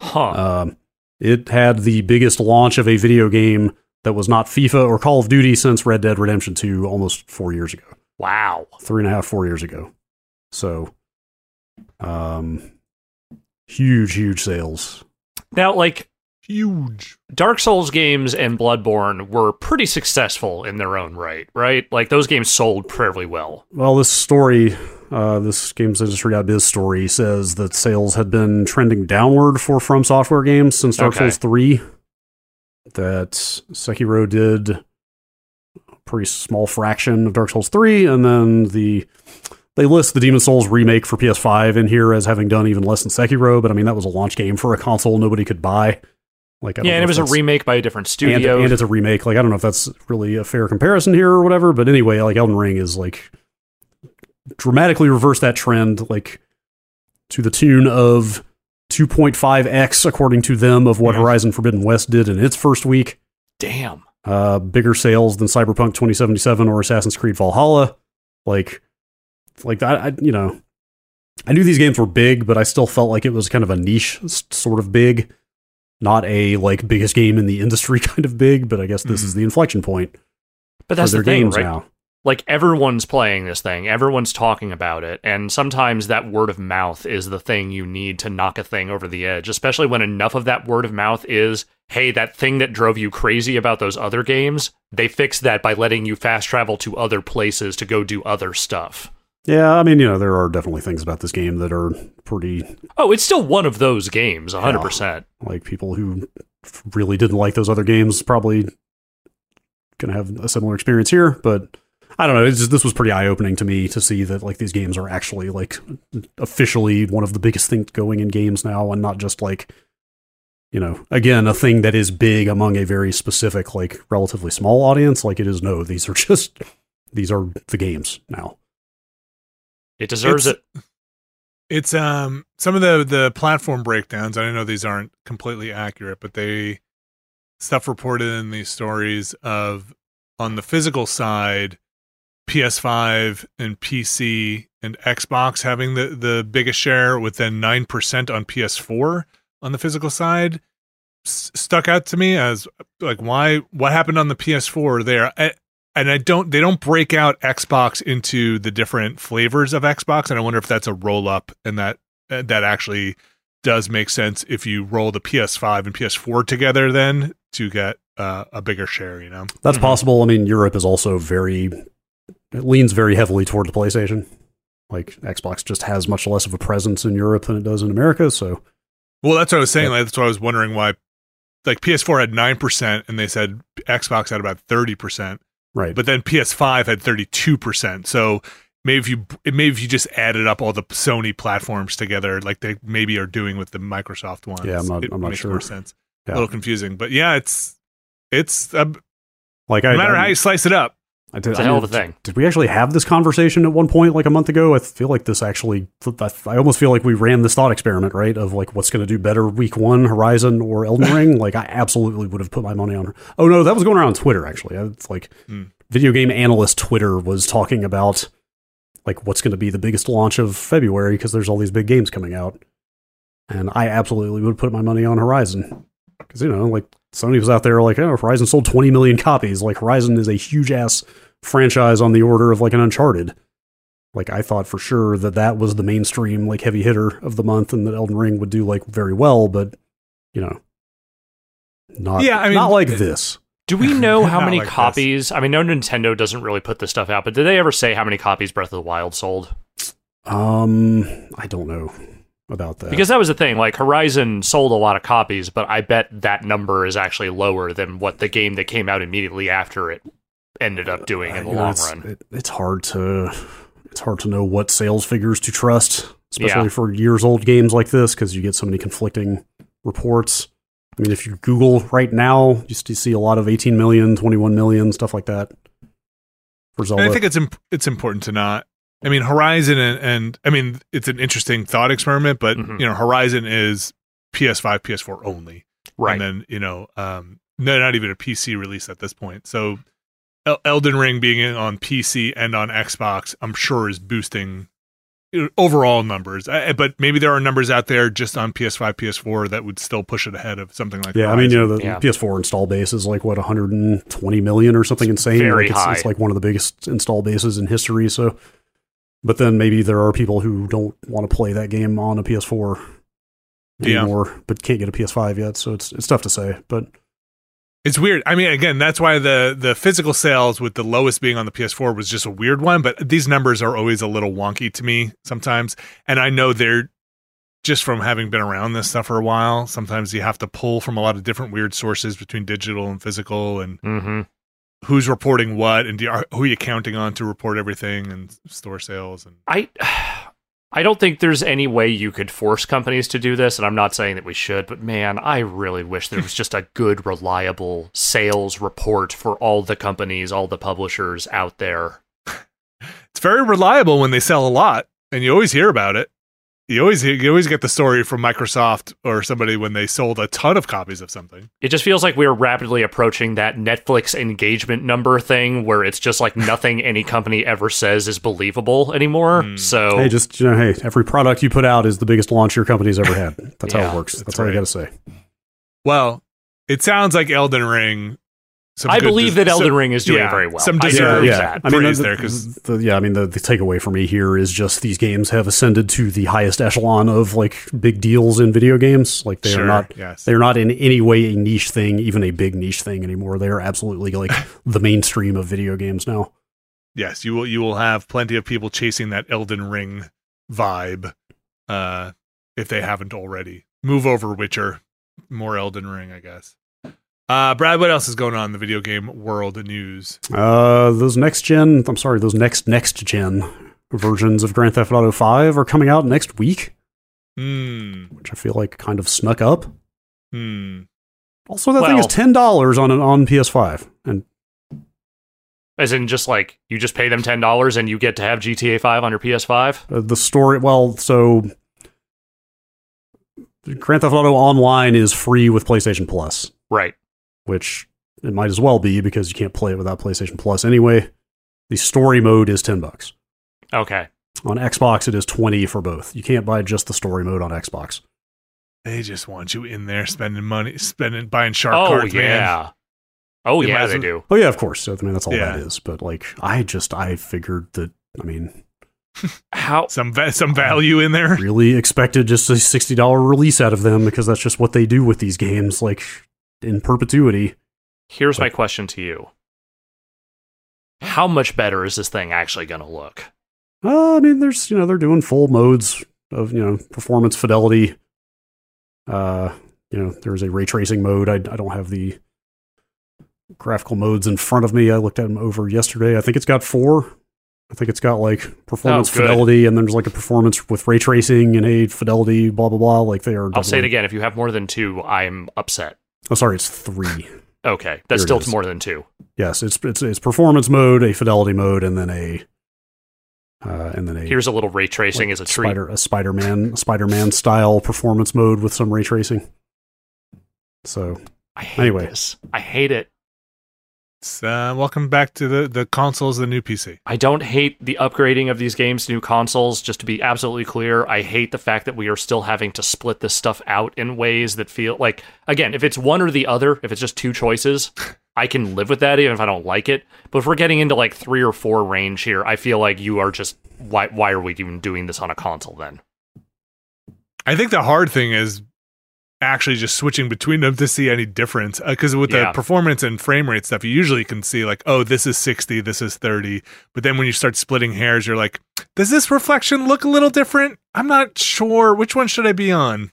Huh. Um, it had the biggest launch of a video game that was not FIFA or Call of Duty since Red Dead Redemption 2 almost four years ago wow. three and a half, four years ago. So, um, huge, huge sales. Now, like, Huge. Dark Souls games and Bloodborne were pretty successful in their own right, right? Like, those games sold fairly well. Well, this story, uh, this games industry biz story says that sales had been trending downward for From Software games since Dark Okay. Souls three. That Sekiro did a pretty small fraction of Dark Souls three, and then the they list the Demon Souls remake for PS5 in here as having done even less than Sekiro. But I mean, that was a launch game for a console nobody could buy. Like, Yeah, and it was a remake by a different studio. and it's a remake. Like I don't know if that's really a fair comparison here or whatever, but anyway, like Elden Ring is like dramatically reverse that trend, like to the tune of 2.5x according to them of what Mhm. Horizon Forbidden West did in its first week. Damn. Uh, bigger sales than Cyberpunk 2077 or Assassin's Creed Valhalla. Like, like that, I, you know, I knew these games were big, but I still felt like it was kind of a niche sort of big, not a like biggest game in the industry kind of big. But I guess this Mhm. is the inflection point But that's their the thing, games right? now. Like, everyone's playing this thing, everyone's talking about it, and sometimes that word of mouth is the thing you need to knock a thing over the edge, especially when enough of that word of mouth is, hey, that thing that drove you crazy about those other games, they fixed that by letting you fast travel to other places to go do other stuff. Yeah, I mean, you know, there are definitely things about this game that are pretty Oh, it's still one of those games, 100%. like people who really didn't like those other games probably gonna have a similar experience here but i don't know it's just, this was pretty eye-opening to me to see that like these games are actually like officially one of the biggest things going in games now and not just like you know again a thing that is big among a very specific like relatively small audience. Like it is no these are just these are the games now It deserves It's- it. It's um some of the the platform breakdowns. I know these aren't completely accurate, but they stuff reported in these stories of on the physical side, PS5 and PC and Xbox having the the biggest share, with then nine percent on PS4 on the physical side. S- stuck out to me as like why what happened on the PS4 there. I, and I don't they don't break out Xbox into the different flavors of Xbox, and I wonder if that's a roll up and that that actually does make sense if you roll the PS5 and PS4 together then to get uh, a bigger share, you know. That's possible. I mean, Europe is also very it leans very heavily toward the PlayStation. Like Xbox just has much less of a presence in Europe than it does in America, so Well, that's what I was saying. Like, that's why I was wondering why like PS4 had 9% and they said Xbox had about 30%, right. but then PS5 had 32%. So maybe if you maybe if you just added up all the Sony platforms together like they maybe are doing with the Microsoft ones. Yeah, I'm not- it I'm not makes sure. more sense. Yeah. A little confusing, but yeah, it's it's uh, like no I, matter I, how you slice it up. I did, It's a I hell mean, of a thing. Did we actually have this conversation at one point, like a month ago? I feel like this actually. I almost feel like we ran this thought experiment, right? Of like, what's going to do better, week one, Horizon or Elden Ring? Like, I absolutely would have put my money on. Oh no, that was going around on Twitter. Actually, it's like Hmm. video game analyst Twitter was talking about like what's going to be the biggest launch of February because there's all these big games coming out, and I absolutely would put my money on Horizon because you know, like Sony was out there like, oh, Horizon sold 20 million copies. Like Horizon is a huge ass franchise on the order of like an Uncharted. Like I thought for sure that that was the mainstream like heavy hitter of the month, and that Elden Ring would do like very well, but you know, not Yeah, I mean- not like this. Do we know how many like this. copies? I mean, no, Nintendo doesn't really put this stuff out, but did they ever say how many copies Breath of the Wild sold? Um, I don't know about that Because that was the thing. Like Horizon sold a lot of copies, but I bet that number is actually lower than what the game that came out immediately after it ended up doing in the Uh, long it's, run. It, it's hard to it's hard to know what sales figures to trust, especially Yeah. for years old games like this, because you get so many conflicting reports. I mean, if you Google right now, you see a lot of 18 million, 21 million, stuff like that. For Zelda, And I think it's imp- it's important to not. I mean, Horizon and, and I mean, it's an interesting thought experiment, but Mhm. you know, Horizon is PS5, PS4 only, right. and then you know, um, no, not even a PC release at this point. So, El- Elden Ring being on PC and on Xbox, I'm sure is boosting uh, overall numbers. Uh, but maybe there are numbers out there just on PS5, PS4 that would still push it ahead of something like. That. Yeah, I mean, you know, the Yeah. PS4 install base is like what 120 million or something insane. very like it's, high. it's like one of the biggest install bases in history. So, but then maybe there are people who don't want to play that game on a PS4 Yeah. anymore, but can't get a PS5 yet. So it's it's tough to say. But It's weird. I mean, again, that's why the the physical sales with the lowest being on the PS4 was just a weird one. But these numbers are always a little wonky to me sometimes, and I know they're just from having been around this stuff for a while. Sometimes you have to pull from a lot of different weird sources between digital and physical, and hmm who's reporting what, and do you, are, who are you counting on to report everything, and store sales, and I I don't think there's any way you could force companies to do this, and I'm not saying that we should, but man, I really wish there was just a good, reliable sales report for all the companies, all the publishers out there. it's very reliable when they sell a lot, and you always hear about it. You always you always get the story from Microsoft or somebody when they sold a ton of copies of something. It just feels like we're rapidly approaching that Netflix engagement number thing where it's just like nothing any company ever says is believable anymore. Hmm. So hey, just you know, hey, every product you put out is the biggest launch your company's ever had. That's how it works. that's That's, all you right. got to say. Well, it sounds like Elden Ring. Some I good believe des- that Elden so- Ring is doing yeah, very well. Some I deserved deserve yeah, that. I mean, praise the, there because the, yeah, I mean, the, the takeaway for me here is just these games have ascended to the highest echelon of like big deals in video games. Like they sure, are not, yes, they are not in any way a niche thing, even a big niche thing anymore. They are absolutely like the mainstream of video games now. yes, you will you will have plenty of people chasing that Elden Ring vibe, uh, if they haven't already. Move over, Witcher, more Elden Ring, I guess. Uh, Brad, what else is going on in the video game world news? Uh, those next gen, I'm sorry, those next next gen versions of Grand Theft Auto 5 are coming out next week, Hmm. which I feel like kind of snuck up. Hmm. Also, that thing is ten dollars on an on PS5, and As in, just like you just pay them ten dollars and you get to have GTA Five on your PS5. Uh, the story, well, so Grand Theft Auto Online is free with PlayStation Plus, Right. Which it might as well be because you can't play it without PlayStation Plus anyway. The story mode is ten bucks. Okay. On Xbox, it is twenty for both. You can't buy just the story mode on Xbox. They just want you in there spending money, spending buying shark Oh cards, man. yeah. Oh You yeah, they do. Oh yeah, of course. So, I mean, that's all Yeah. that is. But like, I just I figured that. I mean, How? Some va- some value in there. really expected just a sixty dollar release out of them because that's just what they do with these games, like in perpetuity. Here's my question to you. How much better is this thing actually going to look? Uh, I mean, there's you know they're doing full modes of you know performance fidelity. Uh, you know, there's a ray tracing mode. I I don't have the graphical modes in front of me. I looked at them over yesterday. I think it's got four. I think it's got like performance Oh, fidelity, and then there's like a performance with ray tracing and a fidelity, blah blah blah. Like they are. I'll say it again. If you have more than two, I'm upset. Oh, sorry, it's three. Okay, that's Here still more than two. Yes, it's it's it's performance mode, a fidelity mode, and then a uh, and then a Here's a little ray tracing like as a treat. Spider a Spider Man Spider Man style performance mode with some ray tracing. So I hate Anyway. this. I hate it. Uh, welcome back to the the consoles, the new PC. I don't hate the upgrading of these games to new consoles. Just to be absolutely clear, I hate the fact that we are still having to split this stuff out in ways that feel like, again, if it's one or the other, if it's just two choices, I can live with that even if I don't like it. But if we're getting into like three or four range here, I feel like you are just why why are we even doing this on a console then? I think the hard thing is actually just switching between them to see any difference. Because with Yeah. the performance and frame rate stuff, you usually can see like, oh, this is 60, this is 30. But then when you start splitting hairs, you're like, does this reflection look a little different? I'm not sure. Which one should I be on?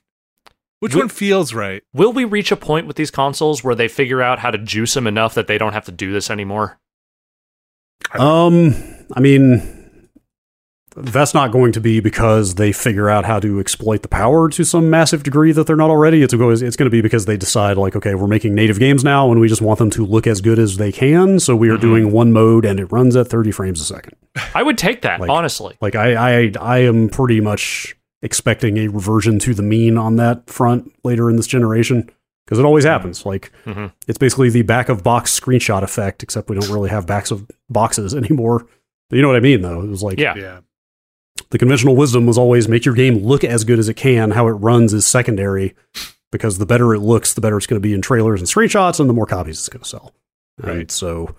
Which Wh- one feels right? Will we reach a point with these consoles where they figure out how to juice them enough that they don't have to do this anymore? um I mean that's not going to be because they figure out how to exploit the power to some massive degree that they're not already. It's always it's going to be because they decide like okay, we're making native games now and we just want them to look as good as they can, so we are Mhm. doing one mode and it runs at 30 frames a second. I would take that, Like- honestly. Like I, I, I am pretty much expecting a reversion to the mean on that front later in this generation because it always happens. Like Mhm. it's basically the back of box screenshot effect, except we don't really have backs of boxes anymore. But you know what I mean, though. It was like Yeah. Yeah. The conventional wisdom was always make your game look as good as it can. How it runs is secondary because the better it looks, the better it's going to be in trailers and screenshots, and the more copies it's going to sell. And Right. so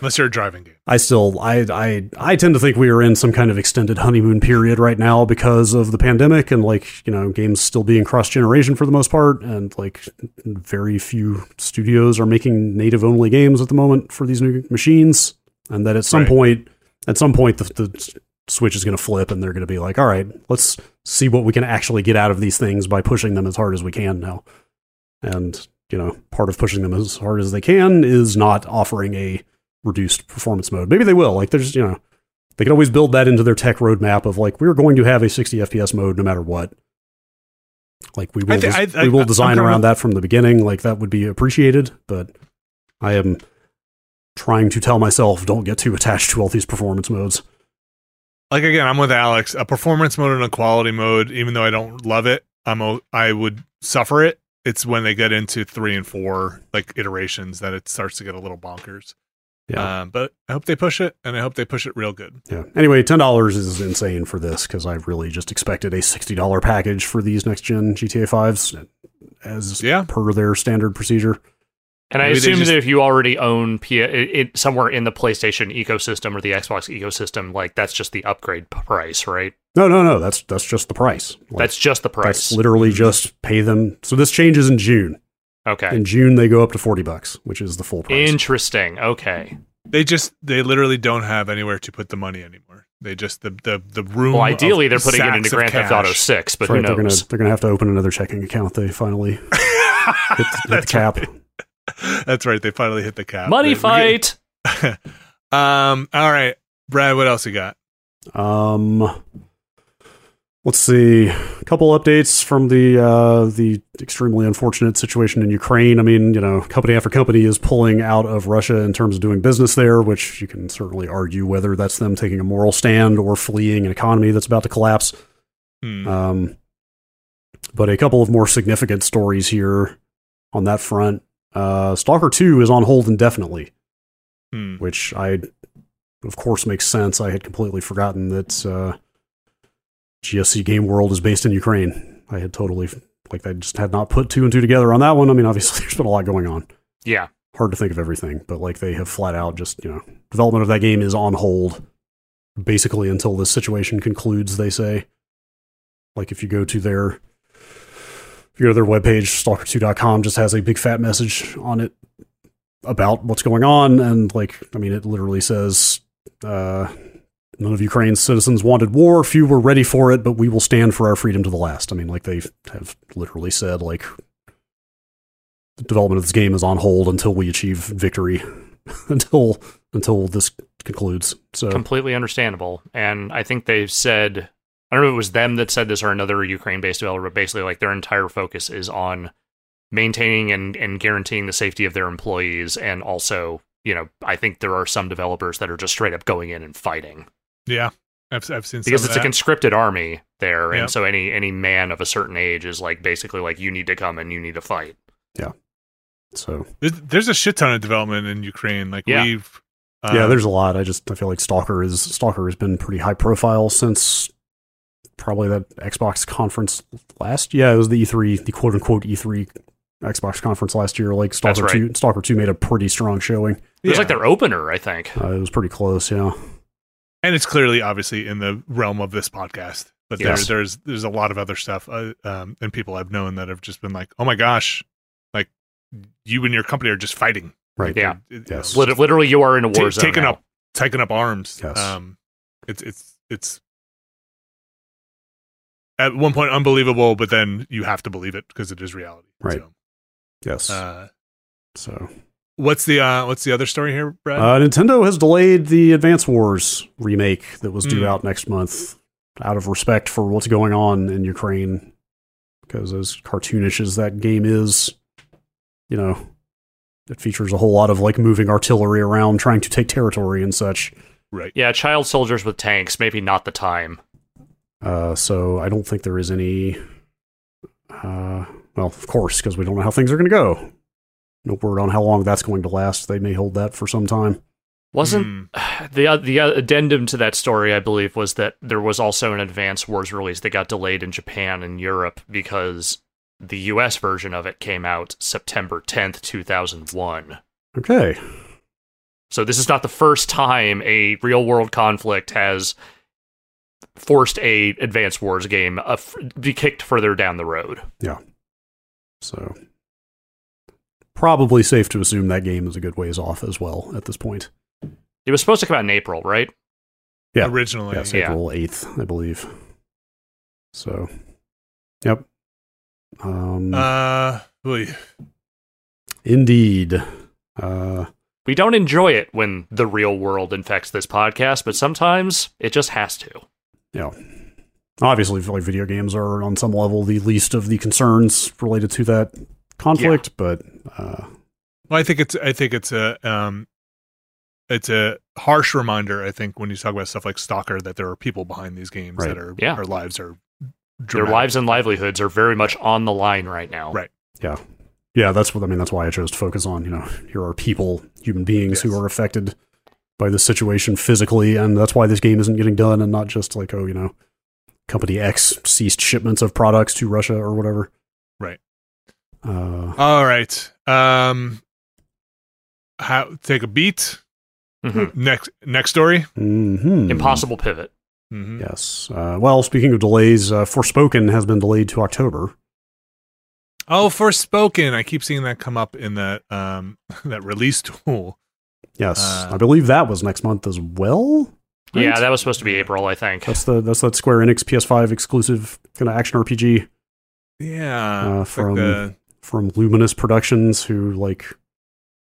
Unless you're a driving game. I still I I I tend to think we are in some kind of extended honeymoon period right now because of the pandemic and like, you know, games still being cross generation for the most part and like very few studios are making native only games at the moment for these new machines and that at some Right. point at some point the, the switch is going to flip and they're going to be like, "All right, let's see what we can actually get out of these things by pushing them as hard as we can now." And, you know, part of pushing them as hard as they can is not offering a reduced performance mode. Maybe they will. Like there's, you know, they can always build that into their tech roadmap of like we're going to have a 60 FPS mode no matter what. Like we will, I thi- des- I- I- we will design around that from the beginning. Like that would be appreciated, but I am trying to tell myself don't get too attached to all these performance modes. Like again, I'm with Alex. A performance mode and a quality mode, even though I don't love it, I'm o- I would suffer it. It's when they get into three and four like iterations that it starts to get a little bonkers. Yeah. Um, but I hope they push it, and I hope they push it real good. Yeah. Anyway, ten dollars is insane for this because I really just expected a sixty dollar package for these next gen GTA fives, as Yeah. per their standard procedure. And I Maybe they assume just- that if you already own P- it, it, somewhere in the PlayStation ecosystem or the Xbox ecosystem, like that's just the upgrade price, right? No, no, no. That's that's just the price. Like, that's just the that's price. literally just pay them. So this changes in June. okay. In June, they go up to forty bucks, which is the full price. Interesting. Okay. They just they literally don't have anywhere to put the money anymore. They just the the the room. Well, ideally, of they're putting it sacks into of Grand Theft Auto. Six, but That's right, who they're gonna knows? they're gonna have to open another checking account. They finally hit, the- hit the That's cap. right. That's right. They finally hit the cap. Money They- fight. um. All right, Brad. What else you got? Um, Let's see. A couple updates from the uh, the extremely unfortunate situation in Ukraine. I mean, you know, company after company is pulling out of Russia in terms of doing business there, which you can certainly argue whether that's them taking a moral stand or fleeing an economy that's about to collapse. Hmm. Um, but a couple of more significant stories here on that front. Uh, Stalker 2 is on hold indefinitely, Hmm. which I, of course, makes sense. I had completely forgotten that uh, GSC Game World is based in Ukraine. I had totally, like, I just had not put two and two together on that one. I mean, obviously, there's been a lot going on. Yeah. Hard to think of everything, but like, they have flat out just, you know, development of that game is on hold basically until this situation concludes, they say. Like, if you go to their if you go to their webpage, stalker2.com just has a big fat message on it about what's going on. And like, I mean, it literally says, uh, none of Ukraine's citizens wanted war. Few were ready for it, but we will stand for our freedom to the last. I mean, like they have literally said, like, the development of this game is on hold until we achieve victory, until until this concludes. So completely understandable. And I think they've said, I don't know if it was them that said this or another Ukraine based developer, but basically, like, their entire focus is on maintaining and, and guaranteeing the safety of their employees. And also, you know, I think there are some developers that are just straight up going in and fighting Yeah, I've I've seen because it's of a conscripted army there. Yep. And so any, any man of a certain age is like basically like, you need to come and you need to fight. Yeah. So There's, there's a shit ton of development in Ukraine. Like Yeah. we've yeah, um, there's a lot. I just I feel like Stalker is Stalker has been pretty high profile since probably that Xbox conference last. Yeah, it was the E3, the quote unquote E3 Xbox conference last year. Like Stalker right. two, Stalker two made a pretty strong showing. It was yeah. like their opener, I think. Uh, it was pretty close. Yeah, and it's clearly obviously in the realm of this podcast. But Yes. there, there's there's a lot of other stuff uh, um, and people I've known that have just been like, oh my gosh, like you and your company are just fighting. right. Like, Yeah. it- it- Yes. Literally, you are in a ta- war zone. taking now. up taking up arms. Yes. Um, it's it's it's at one point unbelievable, but then you have to believe it because it is reality. Right. So, Yes. uh, so what's the uh, what's the other story here, Brad? uh, Nintendo has delayed the Advance Wars remake that was due Mm. out next month out of respect for what's going on in Ukraine. Because as cartoonish as that game is, you know, it features a whole lot of like moving artillery around trying to take territory and such. right. Yeah, child soldiers with tanks, maybe not the time. Uh, so I don't think there is any. Uh, well, of course, because we don't know how things are going to go. No word on how long that's going to last. They may hold that for some time. Wasn't Hmm. the uh, the addendum to that story? I believe was that there was also an Advance Wars release that got delayed in Japan and Europe because the U.S. version of it came out September tenth, two thousand one. Okay. So this is not the first time a real world conflict has forced a Advance Wars game uh, f- be kicked further down the road. Yeah. So probably safe to assume that game is a good ways off as well at this point. It was supposed to come out in April, right? Yeah. Originally, Yes, Yeah. April eighth, I believe. So, yep. Um, uh, oy. indeed. Uh, We don't enjoy it when the real world infects this podcast, but sometimes it just has to. Yeah. Obviously, like video games are on some level the least of the concerns related to that conflict, but uh, Well, I think it's I think it's a um, it's a harsh reminder. I think when you talk about stuff like Stalker, that there are people behind these games Right. that are Yeah. our lives are Their lives and livelihoods are very much on the line right now. Right. yeah, Yeah. that's what I mean. That's why I chose to focus on. You know, here are people, human beings who are affected by the situation physically, and that's why this game isn't getting done, and not just like, oh, you know, company X ceased shipments of products to Russia or whatever. Right. Uh, All right. Um, how take a beat. Mhm. Next next story. Mm-hmm. Impossible pivot. Mm-hmm. Yes. Uh, well, speaking of delays, uh, Forspoken has been delayed to October. Oh, Forspoken. I keep seeing that come up in that um that release tool. Yes, Uh, I believe that was next month as well. right? Yeah, that was supposed to be April, I think. that's the that's that Square Enix PS5 exclusive kind of action RPG Yeah. Uh, like from- the- from Luminous Productions, who like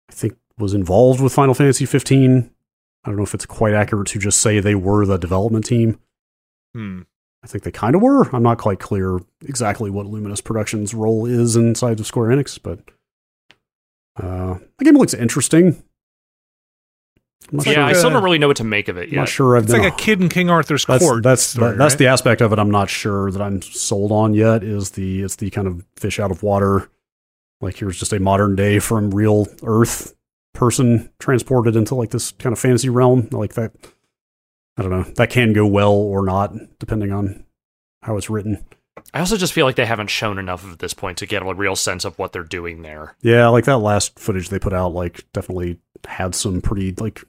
I think was involved with Final Fantasy 15. I don't know if it's quite accurate to just say they were the development team. hmm. I think they kind of were. I'm not quite clear exactly what Luminous Productions' role is inside of Square Enix, but uh, the game looks interesting. I'm yeah, sure, I still don't really know what to make of it I'm not yet. sure I've It's been like a kid in King Arthur's that's court. that's story, that- that's right? the aspect of it I'm not sure that I'm sold on yet is the it's the kind of fish out of water like here's just a modern day from real earth person transported into like this kind of fantasy realm like that I don't know that can go well or not depending on how it's written I also just feel like they haven't shown enough at this point to get a real sense of what they're doing there. yeah like that last footage they put out like definitely had some pretty like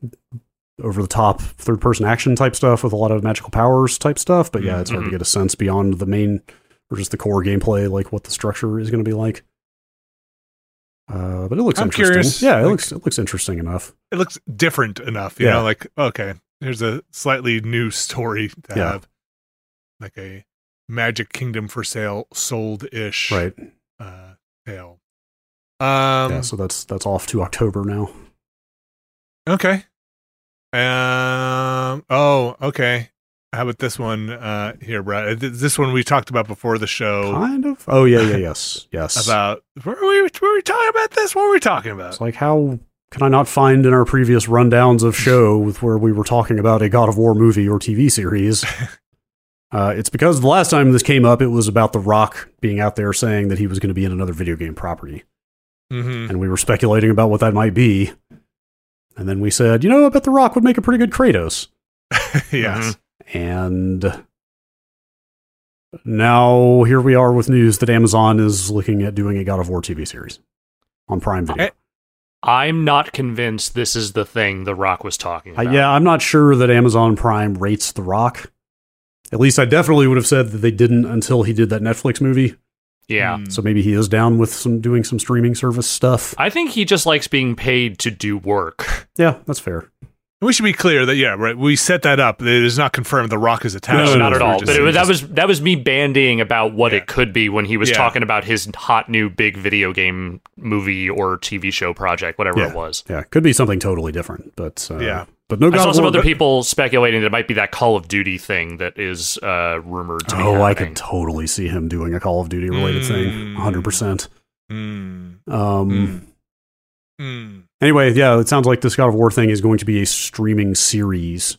over the top third person action type stuff with a lot of magical powers type stuff but yeah it's hard to Mhm. get a sense beyond the main or just the core gameplay like what the structure is going to be like uh, but it looks I'm interesting curious, yeah it like- looks it looks interesting enough it looks different enough. You Yeah. know, like okay, here's a slightly new story to Yeah. have, like a Magic Kingdom for sale sold ish right uh, tale. Um, yeah so that's that's off to october now Okay. Um. Oh, okay. How about this one uh, here, Brad? This one we talked about before the show kind of oh yeah yeah yes yes about. Were we, were we talking about this? What were we talking about? It's like how can I not find in our previous rundowns of show with where we were talking about a God of War movie or TV series? uh, it's because the last time this came up, it was about The Rock being out there saying that he was going to be in another video game property, hmm and we were speculating about what that might be. And then we said, you know, I bet The Rock would make a pretty good Kratos. yes. And now here we are with news that Amazon is looking at doing a God of War TV series on Prime Video. Eh, I'm not convinced this is the thing The Rock was talking Uh, about. yeah, I'm not sure that Amazon Prime rates The Rock. At least I definitely would have said that they didn't until he did that Netflix movie. Yeah. So maybe he is down with some doing some streaming service stuff. I think he just likes being paid to do work. Yeah, that's fair. We should be clear that yeah, right. We set that up. It is not confirmed. The Rock is attached. No, no, not at all. just- But it, we're was- that was that was me bandying about what Yeah. it could be when he was Yeah. talking about his hot new big video game movie or TV show project, whatever Yeah. it was. Yeah, could be something totally different, but uh, Yeah. But no I saw some War- other people speculating that it might be that Call of Duty thing that is uh, rumored to be Oh, I happening. could totally see him doing a Call of Duty related Mm. thing, 100%. Mm. Um Mm. Mm. anyway, yeah, it sounds like this God of War thing is going to be a streaming series,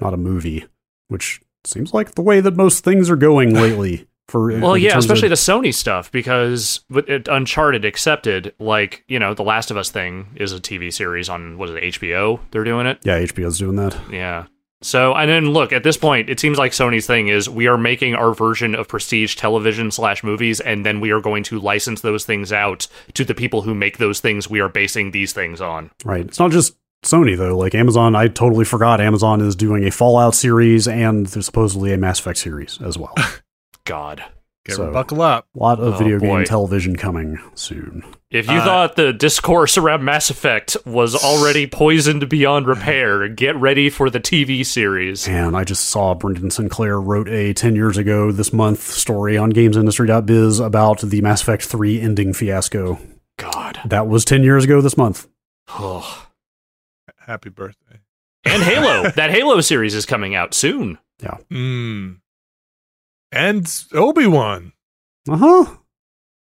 not a movie, which seems like the way that most things are going lately for Well, in yeah, terms of- especially the Sony stuff because with it, Uncharted accepted, like you know, the Last of Us thing is a TV series on what is it HBO? They're doing it. Yeah, HBO's doing that. Yeah. So and then look at this point, it seems like Sony's thing is we are making our version of prestige television slash movies, and then we are going to license those things out to the people who make those things we are basing these things on. Right. It's not just Sony though. Like Amazon, I totally forgot Amazon is doing a Fallout series and there's supposedly a Mass Effect series as well. A God. Get So- buckle up. A lot of Oh, video boy. game television coming soon. If you Uh, thought the discourse around Mass Effect was already poisoned beyond repair, get ready for the TV series. And I just saw Brendan Sinclair wrote a 10 years ago this month story on gamesindustry.biz about the Mass Effect 3 ending fiasco. God. That was 10 years ago this month. Oh. Happy birthday. And Halo. that Halo series is coming out soon. Yeah. Mm. And Obi Wan. Uh huh.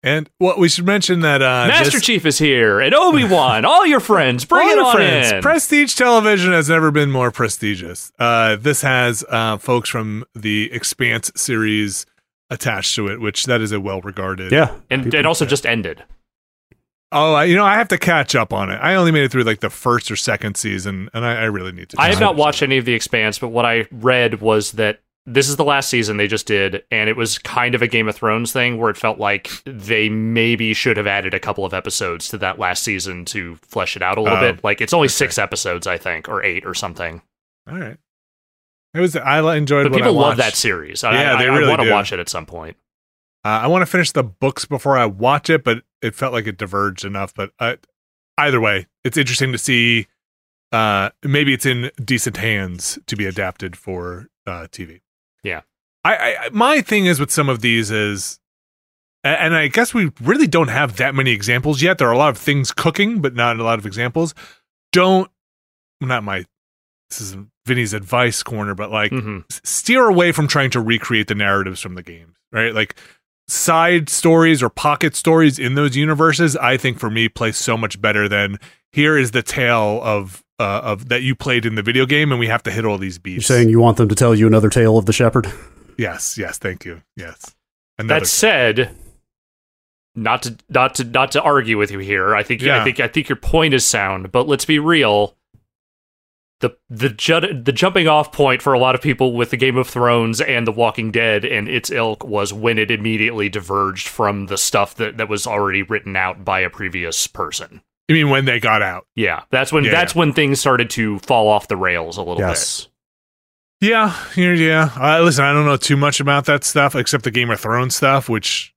And well, we should mention that uh, Master this- Chief is here, and Obi Wan. all your friends, bring All it your on friends, in. Prestige television has never been more prestigious. Uh, this has uh, folks from the Expanse series attached to it, which that is a well regarded. Yeah. and it also just ended. Oh, I- you know, I have to catch up on it. I only made it through like the first or second season, and I, I really need to. I have not up. watched any of the Expanse, but what I read was that this is the last season they just did, and it was kind of a Game of Thrones thing where it felt like they maybe should have added a couple of episodes to that last season to flesh it out a little Oh, bit. Like it's only okay. six episodes, I think, or eight or something. All right. It was. I enjoyed. But what I people love that series. I, Yeah, I, they I really want to watch it at some point. Uh, I want to finish the books before I watch it, but it felt like it diverged enough. But uh, either way, it's interesting to see. Uh, maybe it's in decent hands to be adapted for uh, TV. Yeah. I, I my thing is with some of these is, and I guess we really don't have that many examples yet. There are a lot of things cooking, but not a lot of examples. Don't not my this is Vinny's advice corner, but like hmm steer away from trying to recreate the narratives from the games, right? Like side stories or pocket stories in those universes, I think for me play so much better than here is the tale of uh, of that you played in the video game, and we have to hit all these beasts. You're saying you want them to tell you another tale of the shepherd? yes, yes, thank you, yes. Another That said, not to not to not to argue with you here. I think Yeah. I think I think your point is sound, but let's be real. The the ju- the jumping off point for a lot of people with the Game of Thrones and The Walking Dead and its ilk was when it immediately diverged from the stuff that, that was already written out by a previous person. I mean, when they got out, Yeah, that's when Yeah, that's when things started to fall off the rails a little Yes. yeah, yeah, yeah. Uh, listen, I don't know too much about that stuff except the Game of Thrones stuff, which.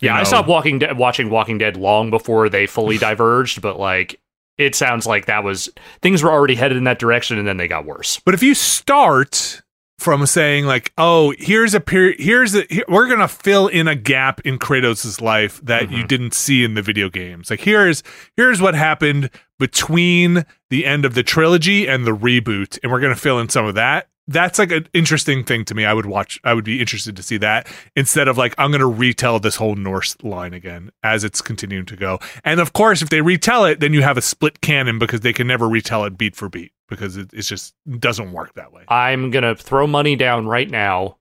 Yeah, you I stopped Walking Dead watching Walking Dead long before they fully diverged, but like it sounds like that was things were already headed in that direction and then they got worse. But if you start from saying like, "Oh, here's a period. Here's a here, we're gonna fill in a gap in Kratos' life that you Mhm. didn't see in the video games. Like here's here's what happened between the end of the trilogy and the reboot, and we're gonna fill in some of that." That's like an interesting thing to me. I would watch. I would be interested to see that instead of like I'm gonna retell this whole Norse line again as it's continuing to go. And of course, if they retell it, then you have a split canon because they can never retell it beat for beat because it just doesn't work that way. I'm gonna throw money down right now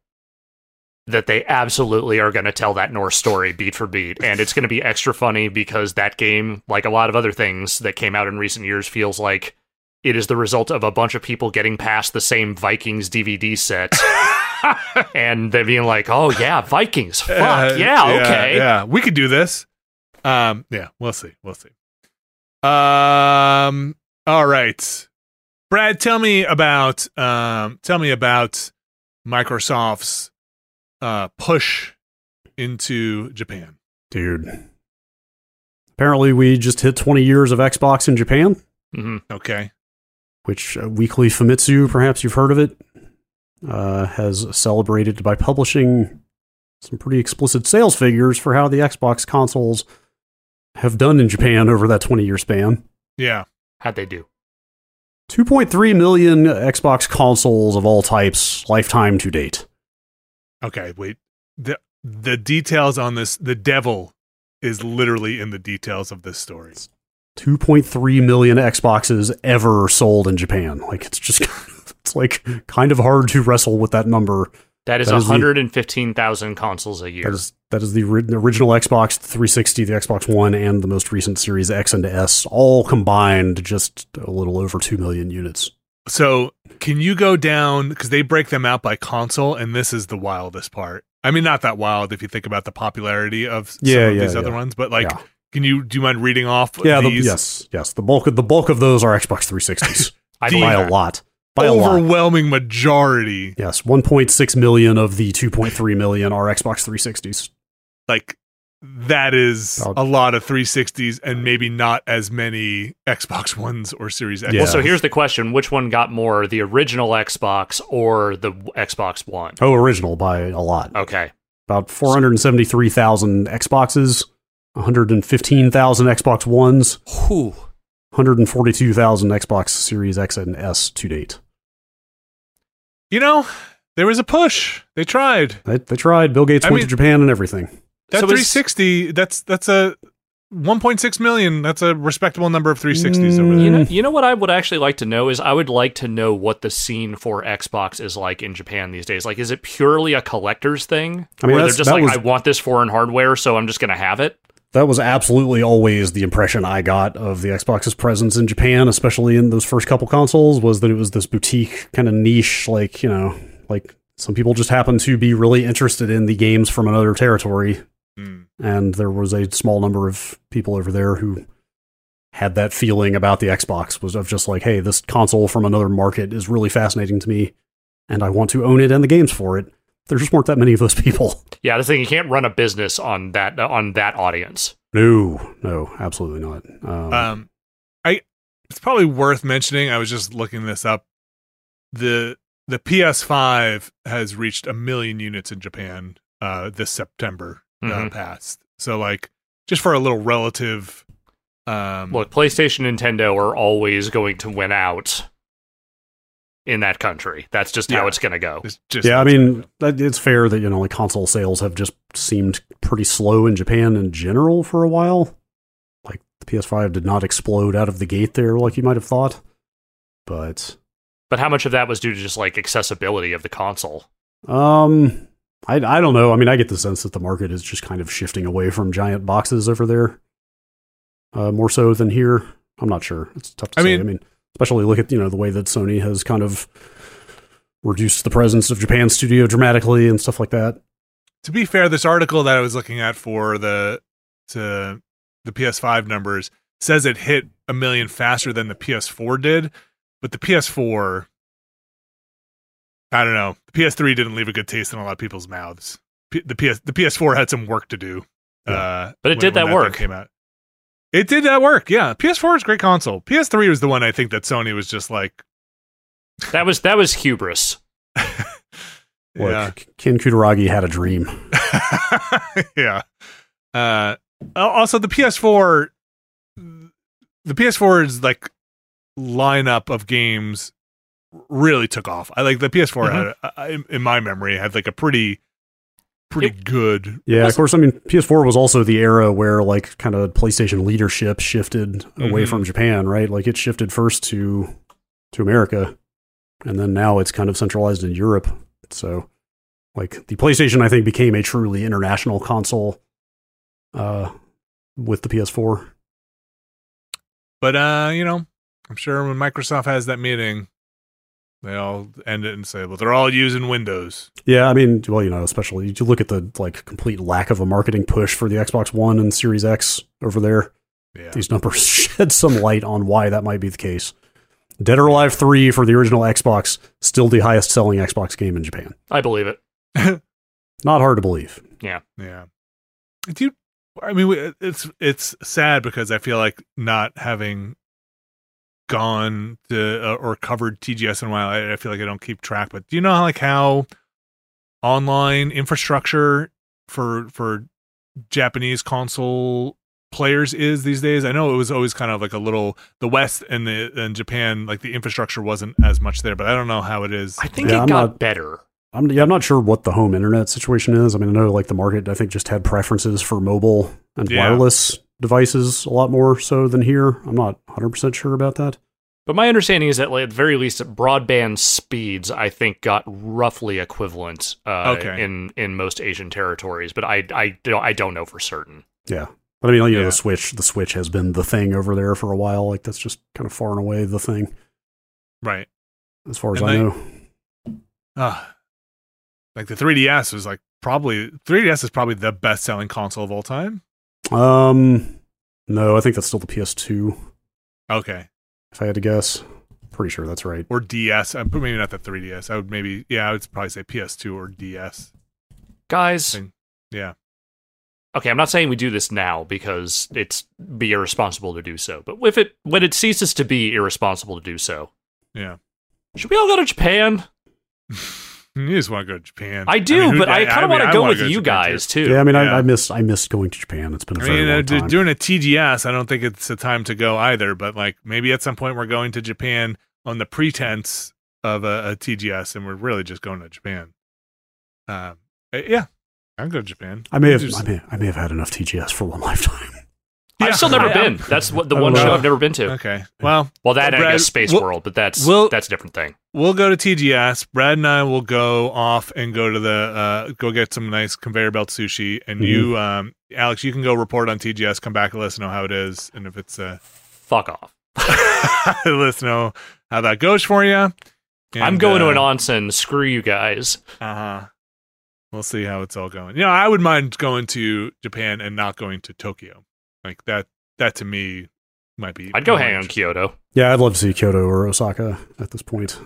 that they absolutely are gonna tell that Norse story beat for beat, and it's gonna be extra funny because that game, like a lot of other things that came out in recent years, feels like it is the result of a bunch of people getting passed the same Vikings DVD set. and they being like, "Oh yeah, Vikings, fuck Uh, yeah, okay." yeah, we could do this. Um, yeah, we'll see, we'll see. Um, all right, Brad, tell me about um, tell me about Microsoft's uh push into Japan. Dude. Apparently, we just hit 20 years of Xbox in Japan, hmm Okay, which uh, Weekly Famitsu, perhaps you've heard of it, uh, has celebrated by publishing some pretty explicit sales figures for how the Xbox consoles have done in Japan over that 20 year span. yeah, How'd they do? 2.3 million Xbox consoles of all types, lifetime to date. okay. Wait, the the details on this. The devil is literally in the details of this story. 2.3 million Xboxes ever sold in Japan. Like it's just it's like kind of hard to wrestle with that number. That is That is the- 115,000 consoles a year. That is that is the original Xbox 360, the Xbox One, and the most recent Series X and S, all combined, just a little over 2 million units. So can you go down because they break them out by console, and this is the wildest part. I mean, not that wild if you think about the popularity of some Yeah, of yeah, these other ones, but like, Yeah. Can you do you mind reading off? Yeah, the, yes, yes. The bulk of the bulk of those are Xbox 360s I Do you- believe by a lot. By a lot. overwhelming majority? Yes, 1.6 million of the 2.3 million are Xbox 360s. Like that is About- a lot of 360s, and maybe not as many Xbox Ones or Series X. Yeah. Well, so here's the question: Which one got more, the original Xbox or the Xbox One? Oh, original by a lot. Okay, About 473,000 Xboxes, 115,000 Xbox Ones, Whew. 142,000 Xbox Series X and S to date. you know, there was a push. They tried. They, they tried. Bill Gates I went mean- to Japan and everything. That So is- 360. That's that's a 1.6 million. That's a respectable number of 360s over there. You know, you know what I would actually like to know is I would like to know what the scene for Xbox is like in Japan these days. Like, is it purely a collector's thing, I mean, where they're just like, was- I want this foreign hardware, so I'm just gonna have it? That was absolutely always the impression I got of the Xbox's presence in Japan, especially in those first couple consoles, was that it was this boutique kind of niche, like, you know, like some people just happen to be really interested in the games from another territory. Mm. And there was a small number of people over there who had that feeling about the Xbox was of just like, hey, this console from another market is really fascinating to me, and I want to own it and the games for it. There just weren't that many of those people. Yeah, the thing you can't run a business on that on that audience. No, no, absolutely not. Um, Um, I it's probably worth mentioning. I was just looking this up. the The PS5 has reached a million units in Japan uh, this September uh, Mhm. past. So, like, just for a little relative. Um, Look, PlayStation, Nintendo are always going to win out in that country. That's just how it's going to go. It's just yeah, I mean, that- it's fair that you know, like console sales have just seemed pretty slow in Japan in general for a while. Like the PS5 did not explode out of the gate there, like you might have thought. But But how much of that was due to just like accessibility of the console? um, I I don't know. I mean, I get the sense that the market is just kind of shifting away from giant boxes over there, uh, more so than here. I'm not sure. It's tough to I say. mean- I mean, especially look at you know the way that Sony has kind of reduced the presence of Japan studio dramatically and stuff like that. to be fair, this article that I was looking at for the to the PS5 numbers says it hit a million faster than the PS4 did, but the PS4 I don't know. The PS3 didn't leave a good taste in a lot of people's mouths. P- the PS the PS4 had some work to do. Uh, But it when- did when that thing work. Came out. It did that work. Yeah, PS4 is a great console. PS3 was the one I think that Sony was just like, That was that was hubris. Look, yeah, Ken Kutaragi had a dream. yeah. Uh, also, the PS4, the PS4's like lineup of games really took off. I like the PS4 had, uh, in, in my memory, had like a pretty, pretty good. Yeah, of course. I mean, PS4 was also the era where like kind of PlayStation leadership shifted away Mhm. from Japan, right? Like it shifted first to to America, and then now it's kind of centralized in Europe. So, like the PlayStation, I think became a truly international console uh, with the PS4. But uh, you know, I'm sure when Microsoft has that meeting, they all end it and say, "Well, they're all using Windows." Yeah, I mean, well, you know, especially you look at the like complete lack of a marketing push for the Xbox One and Series X over there. Yeah, these numbers shed some light on why that might be the case. Dead or Alive 3 for the original Xbox, still the highest selling Xbox game in Japan. I believe it. Not hard to believe. Yeah. Yeah. Do you, I mean, it's it's sad because I feel like not having gone to uh, or covered TGS in a while, I, I feel like I don't keep track. But do you know like how online infrastructure for for Japanese console players is these days? I know it was always kind of like a little the West and the and Japan, like the infrastructure wasn't as much there, but I don't know how it is. I think Yeah, it I'm got not- better. I'm, yeah, I'm not sure what the home internet situation is. I mean, I know like the market, I think, just had preferences for mobile and Yeah. wireless devices a lot more so than here. I'm not 100% sure about that. But my understanding is that, like, at the very least, broadband speeds, I think, got roughly equivalent uh, Okay. in in most Asian territories. But I I don't I don't know for certain. Yeah. But I mean, you know, Yeah. the Switch, the Switch has been the thing over there for a while. Like, that's just kind of far and away the thing, right. as far as And I they- know. Ah, like the 3DS was like probably 3DS is probably the best selling console of all time. Um, no, I think that's still the PS2. Okay, If I had to guess, pretty sure that's right. or DS. I'm maybe not the 3DS. I would maybe yeah, I would probably say PS2 or DS. Guys, Thing. Yeah, okay, I'm not saying we do this now because it's be irresponsible to do so. But if it when it ceases to be irresponsible to do so, yeah. should we all go to Japan? You just want to go to Japan. I do, mean, but I kind of want to go with you guys too. too. Yeah, I mean, Yeah. I, I miss I missed going to Japan. It's been a I very mean, uh, long d- time. during a TGS, I don't think it's the time to go either. But like maybe at some point we're going to Japan on the pretense of a, a TGS, and we're really just going to Japan. Um, uh, yeah, I'm going to Japan. I may have Just- I may, I may have had enough TGS for one lifetime. Yeah. I've still never I- been. That's what the I one show. I've never been to. Okay. Well, Well, that Well, I guess Space we'll- World, but that's we'll- that's a different thing. we'll go to TGS. Brad and I will go off and go to the uh, go get some nice conveyor belt sushi. And Mhm. you, um, Alex, you can go report on TGS. Come back and let us know how it is, and if it's uh, Fuck off. let us know how that goes for you. I'm going to an onsen. Screw you guys. Uh huh. We'll see how it's all going. You know, I would mind going to Japan and not going to Tokyo. Like that. That to me might be. I'd go hang on interesting. Kyoto. Yeah, I'd love to see Kyoto or Osaka at this point.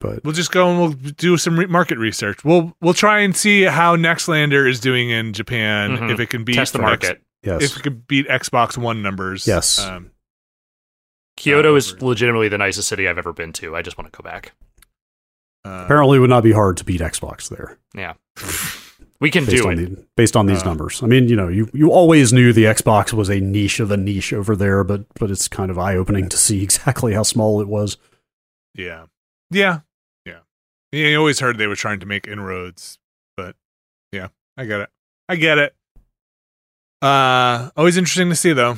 But We'll just go and we'll do some re- market research. We'll we'll try and see how Nextlander is doing in Japan. Mhm. If it can beat Test the X- market. yes, if it could beat Xbox One numbers. Yes. Um, Kyoto Uh, is legitimately the nicest city I've ever been to. I just want to go back. uh, apparently it would not be hard to beat Xbox there. Yeah. We can based do on it. the, based on these Uh, numbers. I mean, you know, you you always knew the Xbox was a niche of a niche over there, but but it's kind of eye opening to see exactly how small it was. yeah. Yeah, yeah. Yeah, You always heard they were trying to make inroads, but yeah, I get it. I get it. Uh, always interesting to see though.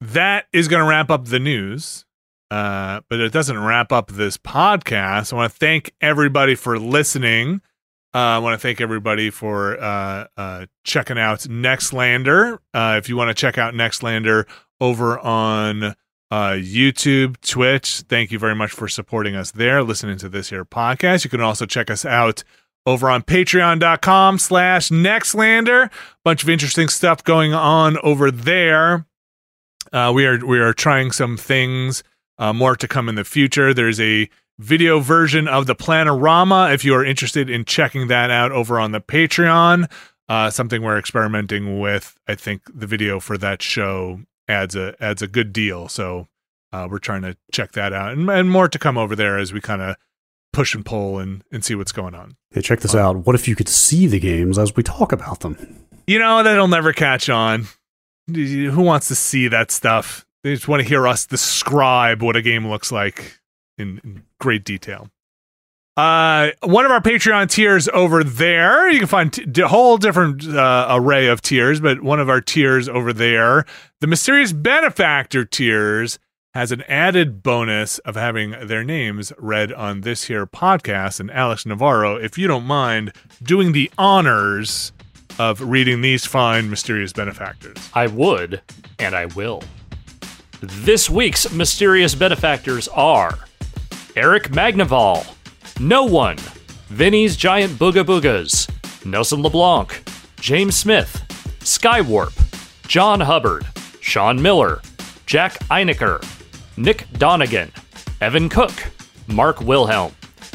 That is going to wrap up the news. Uh, but it doesn't wrap up this podcast. I want to thank everybody for listening. Uh, I want to thank everybody for uh, uh, checking out Nextlander. Uh, if you want to check out Nextlander over on uh, YouTube, Twitch, thank you very much for supporting us there, listening to this here podcast. You can also check us out over on patreon.com slash Nextlander. Bunch of interesting stuff going on over there. Uh, we are we are trying some things. More to come in the future. There's a video version of the Planorama if you are interested in checking that out over on the Patreon. Uh, something we're experimenting with. I think the video for that show adds a adds a good deal. So uh, we're trying to check that out, and, and more to come over there as we kind of push and pull and and see what's going on. Hey, check this out. What if you could see the games as we talk about them? You know that'll never catch on. Who wants to see that stuff? They just want to hear us describe what a game looks like in, in great detail. Uh, one of our Patreon tiers over there, you can find a whole different uh, array of tiers, but one of our tiers over there, the Mysterious Benefactor tiers, has an added bonus of having their names read on this here podcast. And Alex Navarro, if you don't mind doing the honors of reading these fine mysterious benefactors. I would, and I will. This week's mysterious benefactors are Eric Magnaval, No One, Vinny's Giant Booga Boogas, Nelson LeBlanc, James Smith, Skywarp, John Hubbard, Sean Miller, Jack Einecker, Nick Donegan, Evan Cook, Mark Wilhelm,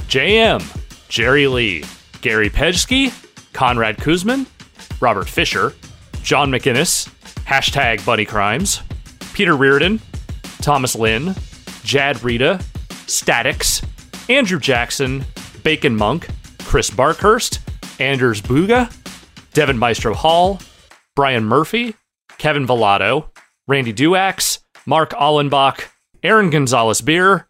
JM, Jerry Lee, Gary Pejsky, Conrad Kuzman, Robert Fisher, John McInnes, hashtag Bunny Crimes, Peter Reardon, Thomas Lynn, Jad Rita, Statics, Andrew Jackson, Bacon Monk, Chris Barkhurst, Anders Buga, Devin Maestro Hall, Brian Murphy, Kevin Villado, Randy Duax, Mark Allenbach, Aaron Gonzalez Beer,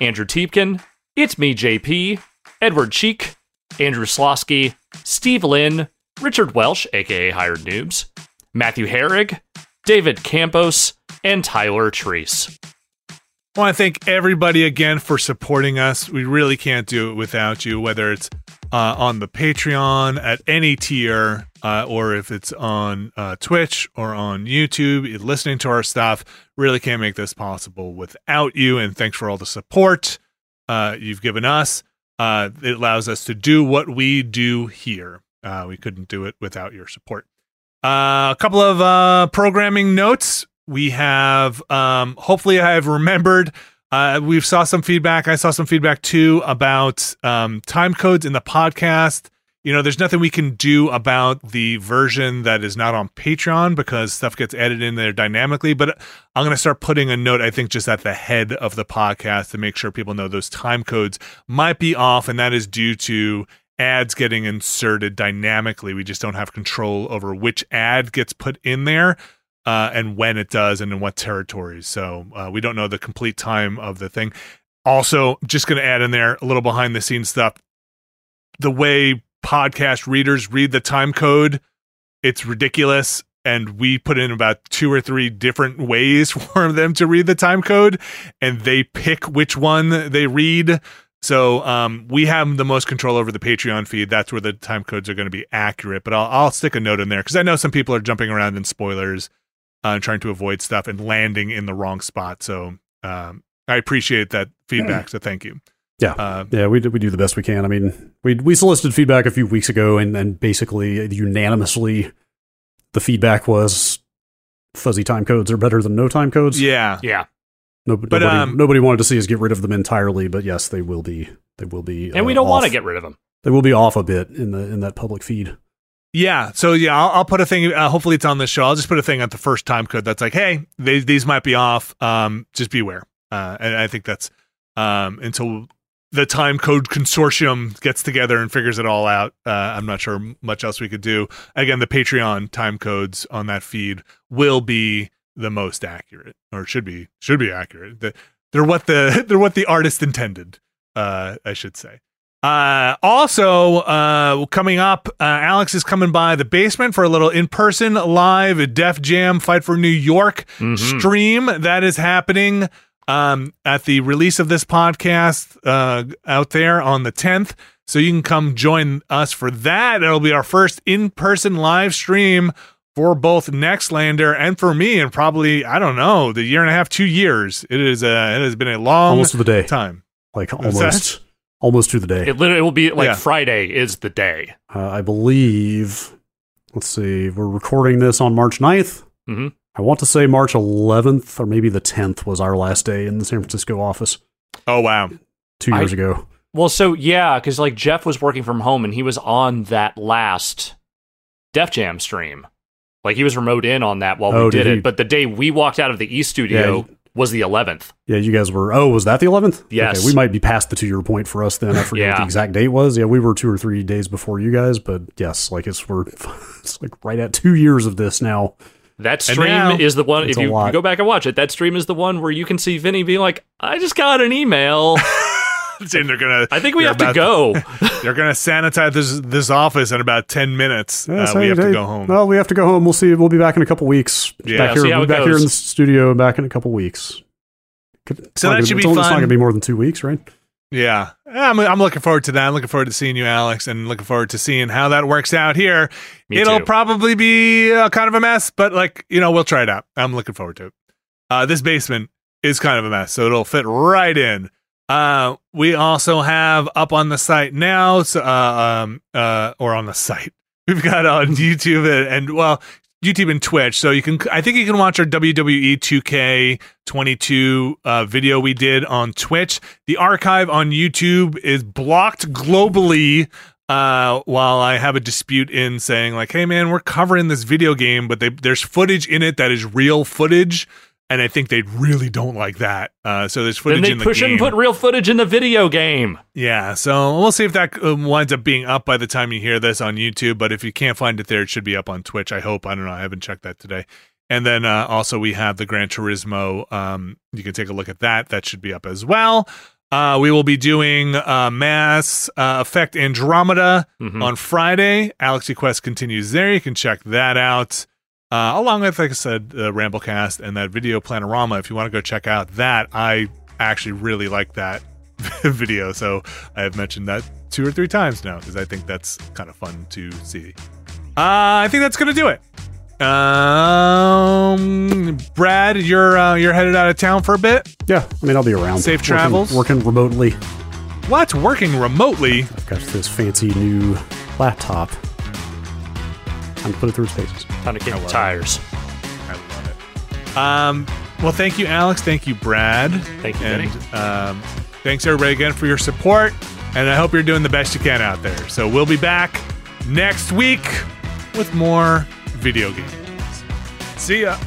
Andrew Teepkin, It's Me JP, Edward Cheek, Andrew Slosky, Steve Lynn, Richard Welsh, aka Hired Noobs, Matthew Herrig, David Campos, and Tyler Treese. I want to thank everybody again for supporting us. We really can't do it without you, whether it's uh, on the Patreon at any tier, uh, or if it's on uh, Twitch or on YouTube, listening to our stuff. Really can't make this possible without you. And thanks for all the support uh, you've given us. Uh, it allows us to do what we do here. Uh, we couldn't do it without your support. a couple of programming notes we have um hopefully i have remembered uh we've saw some feedback. I saw some feedback too about um time codes in the podcast. You know there's nothing we can do about the version that is not on patreon because stuff gets added in there dynamically but i'm going to start putting a note i think just at the head of the podcast to make sure people know those time codes might be off and that is due to ads getting inserted dynamically. We just don't have control over which ad gets put in there uh, and when it does and in what territories. So uh, we don't know the complete time of the thing. Also, just going to add in there a little behind the scenes stuff. The way podcast readers read the time code, it's ridiculous. And we put in about two or three different ways for them to read the time code, and they pick which one they read. So um, we have the most control over the Patreon feed. That's where the time codes are going to be accurate. But I'll, I'll stick a note in there because I know some people are jumping around in spoilers uh, trying to avoid stuff and landing in the wrong spot. So um, I appreciate that feedback. So thank you. Yeah, uh, yeah, we do, we do the best we can. I mean, we we solicited feedback a few weeks ago, and and basically unanimously, the feedback was fuzzy time codes are better than no time codes. Yeah, yeah. No, but nobody, um, nobody wanted to see us get rid of them entirely, but yes, they will be. They will be, and uh, we don't want to get rid of them. They will be off a bit in the in that public feed. Yeah. So yeah, I'll, I'll put a thing. Uh, hopefully, it's on this show. I'll just put a thing at the first time code that's like, hey, they, these might be off. Um, just beware. Uh, and I think that's um until the time code consortium gets together and figures it all out. Uh, I'm not sure much else we could do. Again, the Patreon time codes on that feed will be the most accurate, or should be should be accurate. The, they're what the they're what the artist intended. uh, I should say. Uh, also, uh, coming up, uh, Alex is coming by the basement for a little in person live Def Jam Fight for New York Mhm. stream that is happening um, at the release of this podcast uh, out there on the 10th. So you can come join us for that. It'll be our first in person live stream for both Nextlander and for me, and probably, I don't know, the year and a half, two years. It is uh, it has been a long almost the day, time. like almost, almost to the day. It literally will be like Yeah. Friday is the day. Uh, I believe. Let's see. We're recording this on March 9th. Mhm. I want to say March 11th or maybe the 10th was our last day in the San Francisco office Oh, wow. two years I- ago. Well, so yeah, because like Jeff was working from home and he was on that last Def Jam stream. Like he was remote in on that while Oh, we did, did he? it. But the day we walked out of the East studio Yeah, was the 11th. Yeah, you guys were. Oh, was that the 11th? Yes. Okay, we might be past the two year point for us then. I forget what the exact date was. Yeah, we were two or three days before you guys, but yes, like it's we're it's like right at two years of this now. That stream now- is the one. If you, you go back and watch it, that stream is the one where you can see Vinny being like, "I just got an email. and they're gonna. I think we You're have to about- go." They're gonna sanitize this this office in about ten minutes. Yeah, uh, so, we have to go home. Well, we have to go home. We'll see. We'll be back in a couple weeks. Yeah, back here, see how we'll be back here in the studio. Back in a couple weeks. It's So that should be it's only- It's not going to be more than two weeks, right? Yeah, I'm, I'm looking forward to that. I'm looking forward to seeing you, Alex, and looking forward to seeing how that works out here. Me It'll too. probably be uh, kind of a mess, but like you know, we'll try it out. I'm looking forward to it. Uh, this basement is kind of a mess, so it'll fit right in. Uh, we also have up on the site now, so, uh, um, uh, or on the site. We've got on YouTube and, and well, YouTube and Twitch. So you can, I think you can watch our WWE 2K22 uh, video we did on Twitch. The archive on YouTube is blocked globally. Uh, while I have a dispute in saying like, hey man, we're covering this video game, but they, there's footage in it that is real footage, and I think they really don't like that. Uh, so there's footage then they in the push game. and put real footage in the video game. Yeah, so we'll see if that um, winds up being up by the time you hear this on YouTube. But if you can't find it there, it should be up on Twitch. I hope. I don't know. I haven't checked that today. And then uh, also we have the Gran Turismo. Um, you can take a look at that. That should be up as well. Uh, we will be doing uh, Mass uh, Effect Andromeda Mhm. on Friday. Galaxy Quest continues there. You can check that out. Uh, along with, like I said, the Ramblecast and that video Planorama. If you want to go check out that, I actually really like that video. So I have mentioned that two or three times now because I think that's kind of fun to see. Uh, I think that's gonna do it. Um, Brad, you're uh, you're headed out of town for a bit. Yeah, I mean, I'll be around. Safe Working- travels. Working, remotely. What's working remotely? I've got this fancy new laptop. Time to put it through its paces. Time to kick I the love tires. I love it. Um, well, thank you, Alex. Thank you, Brad. Thank you, and um, thanks everybody again for your support. And I hope you're doing the best you can out there. So we'll be back next week with more video games. See ya.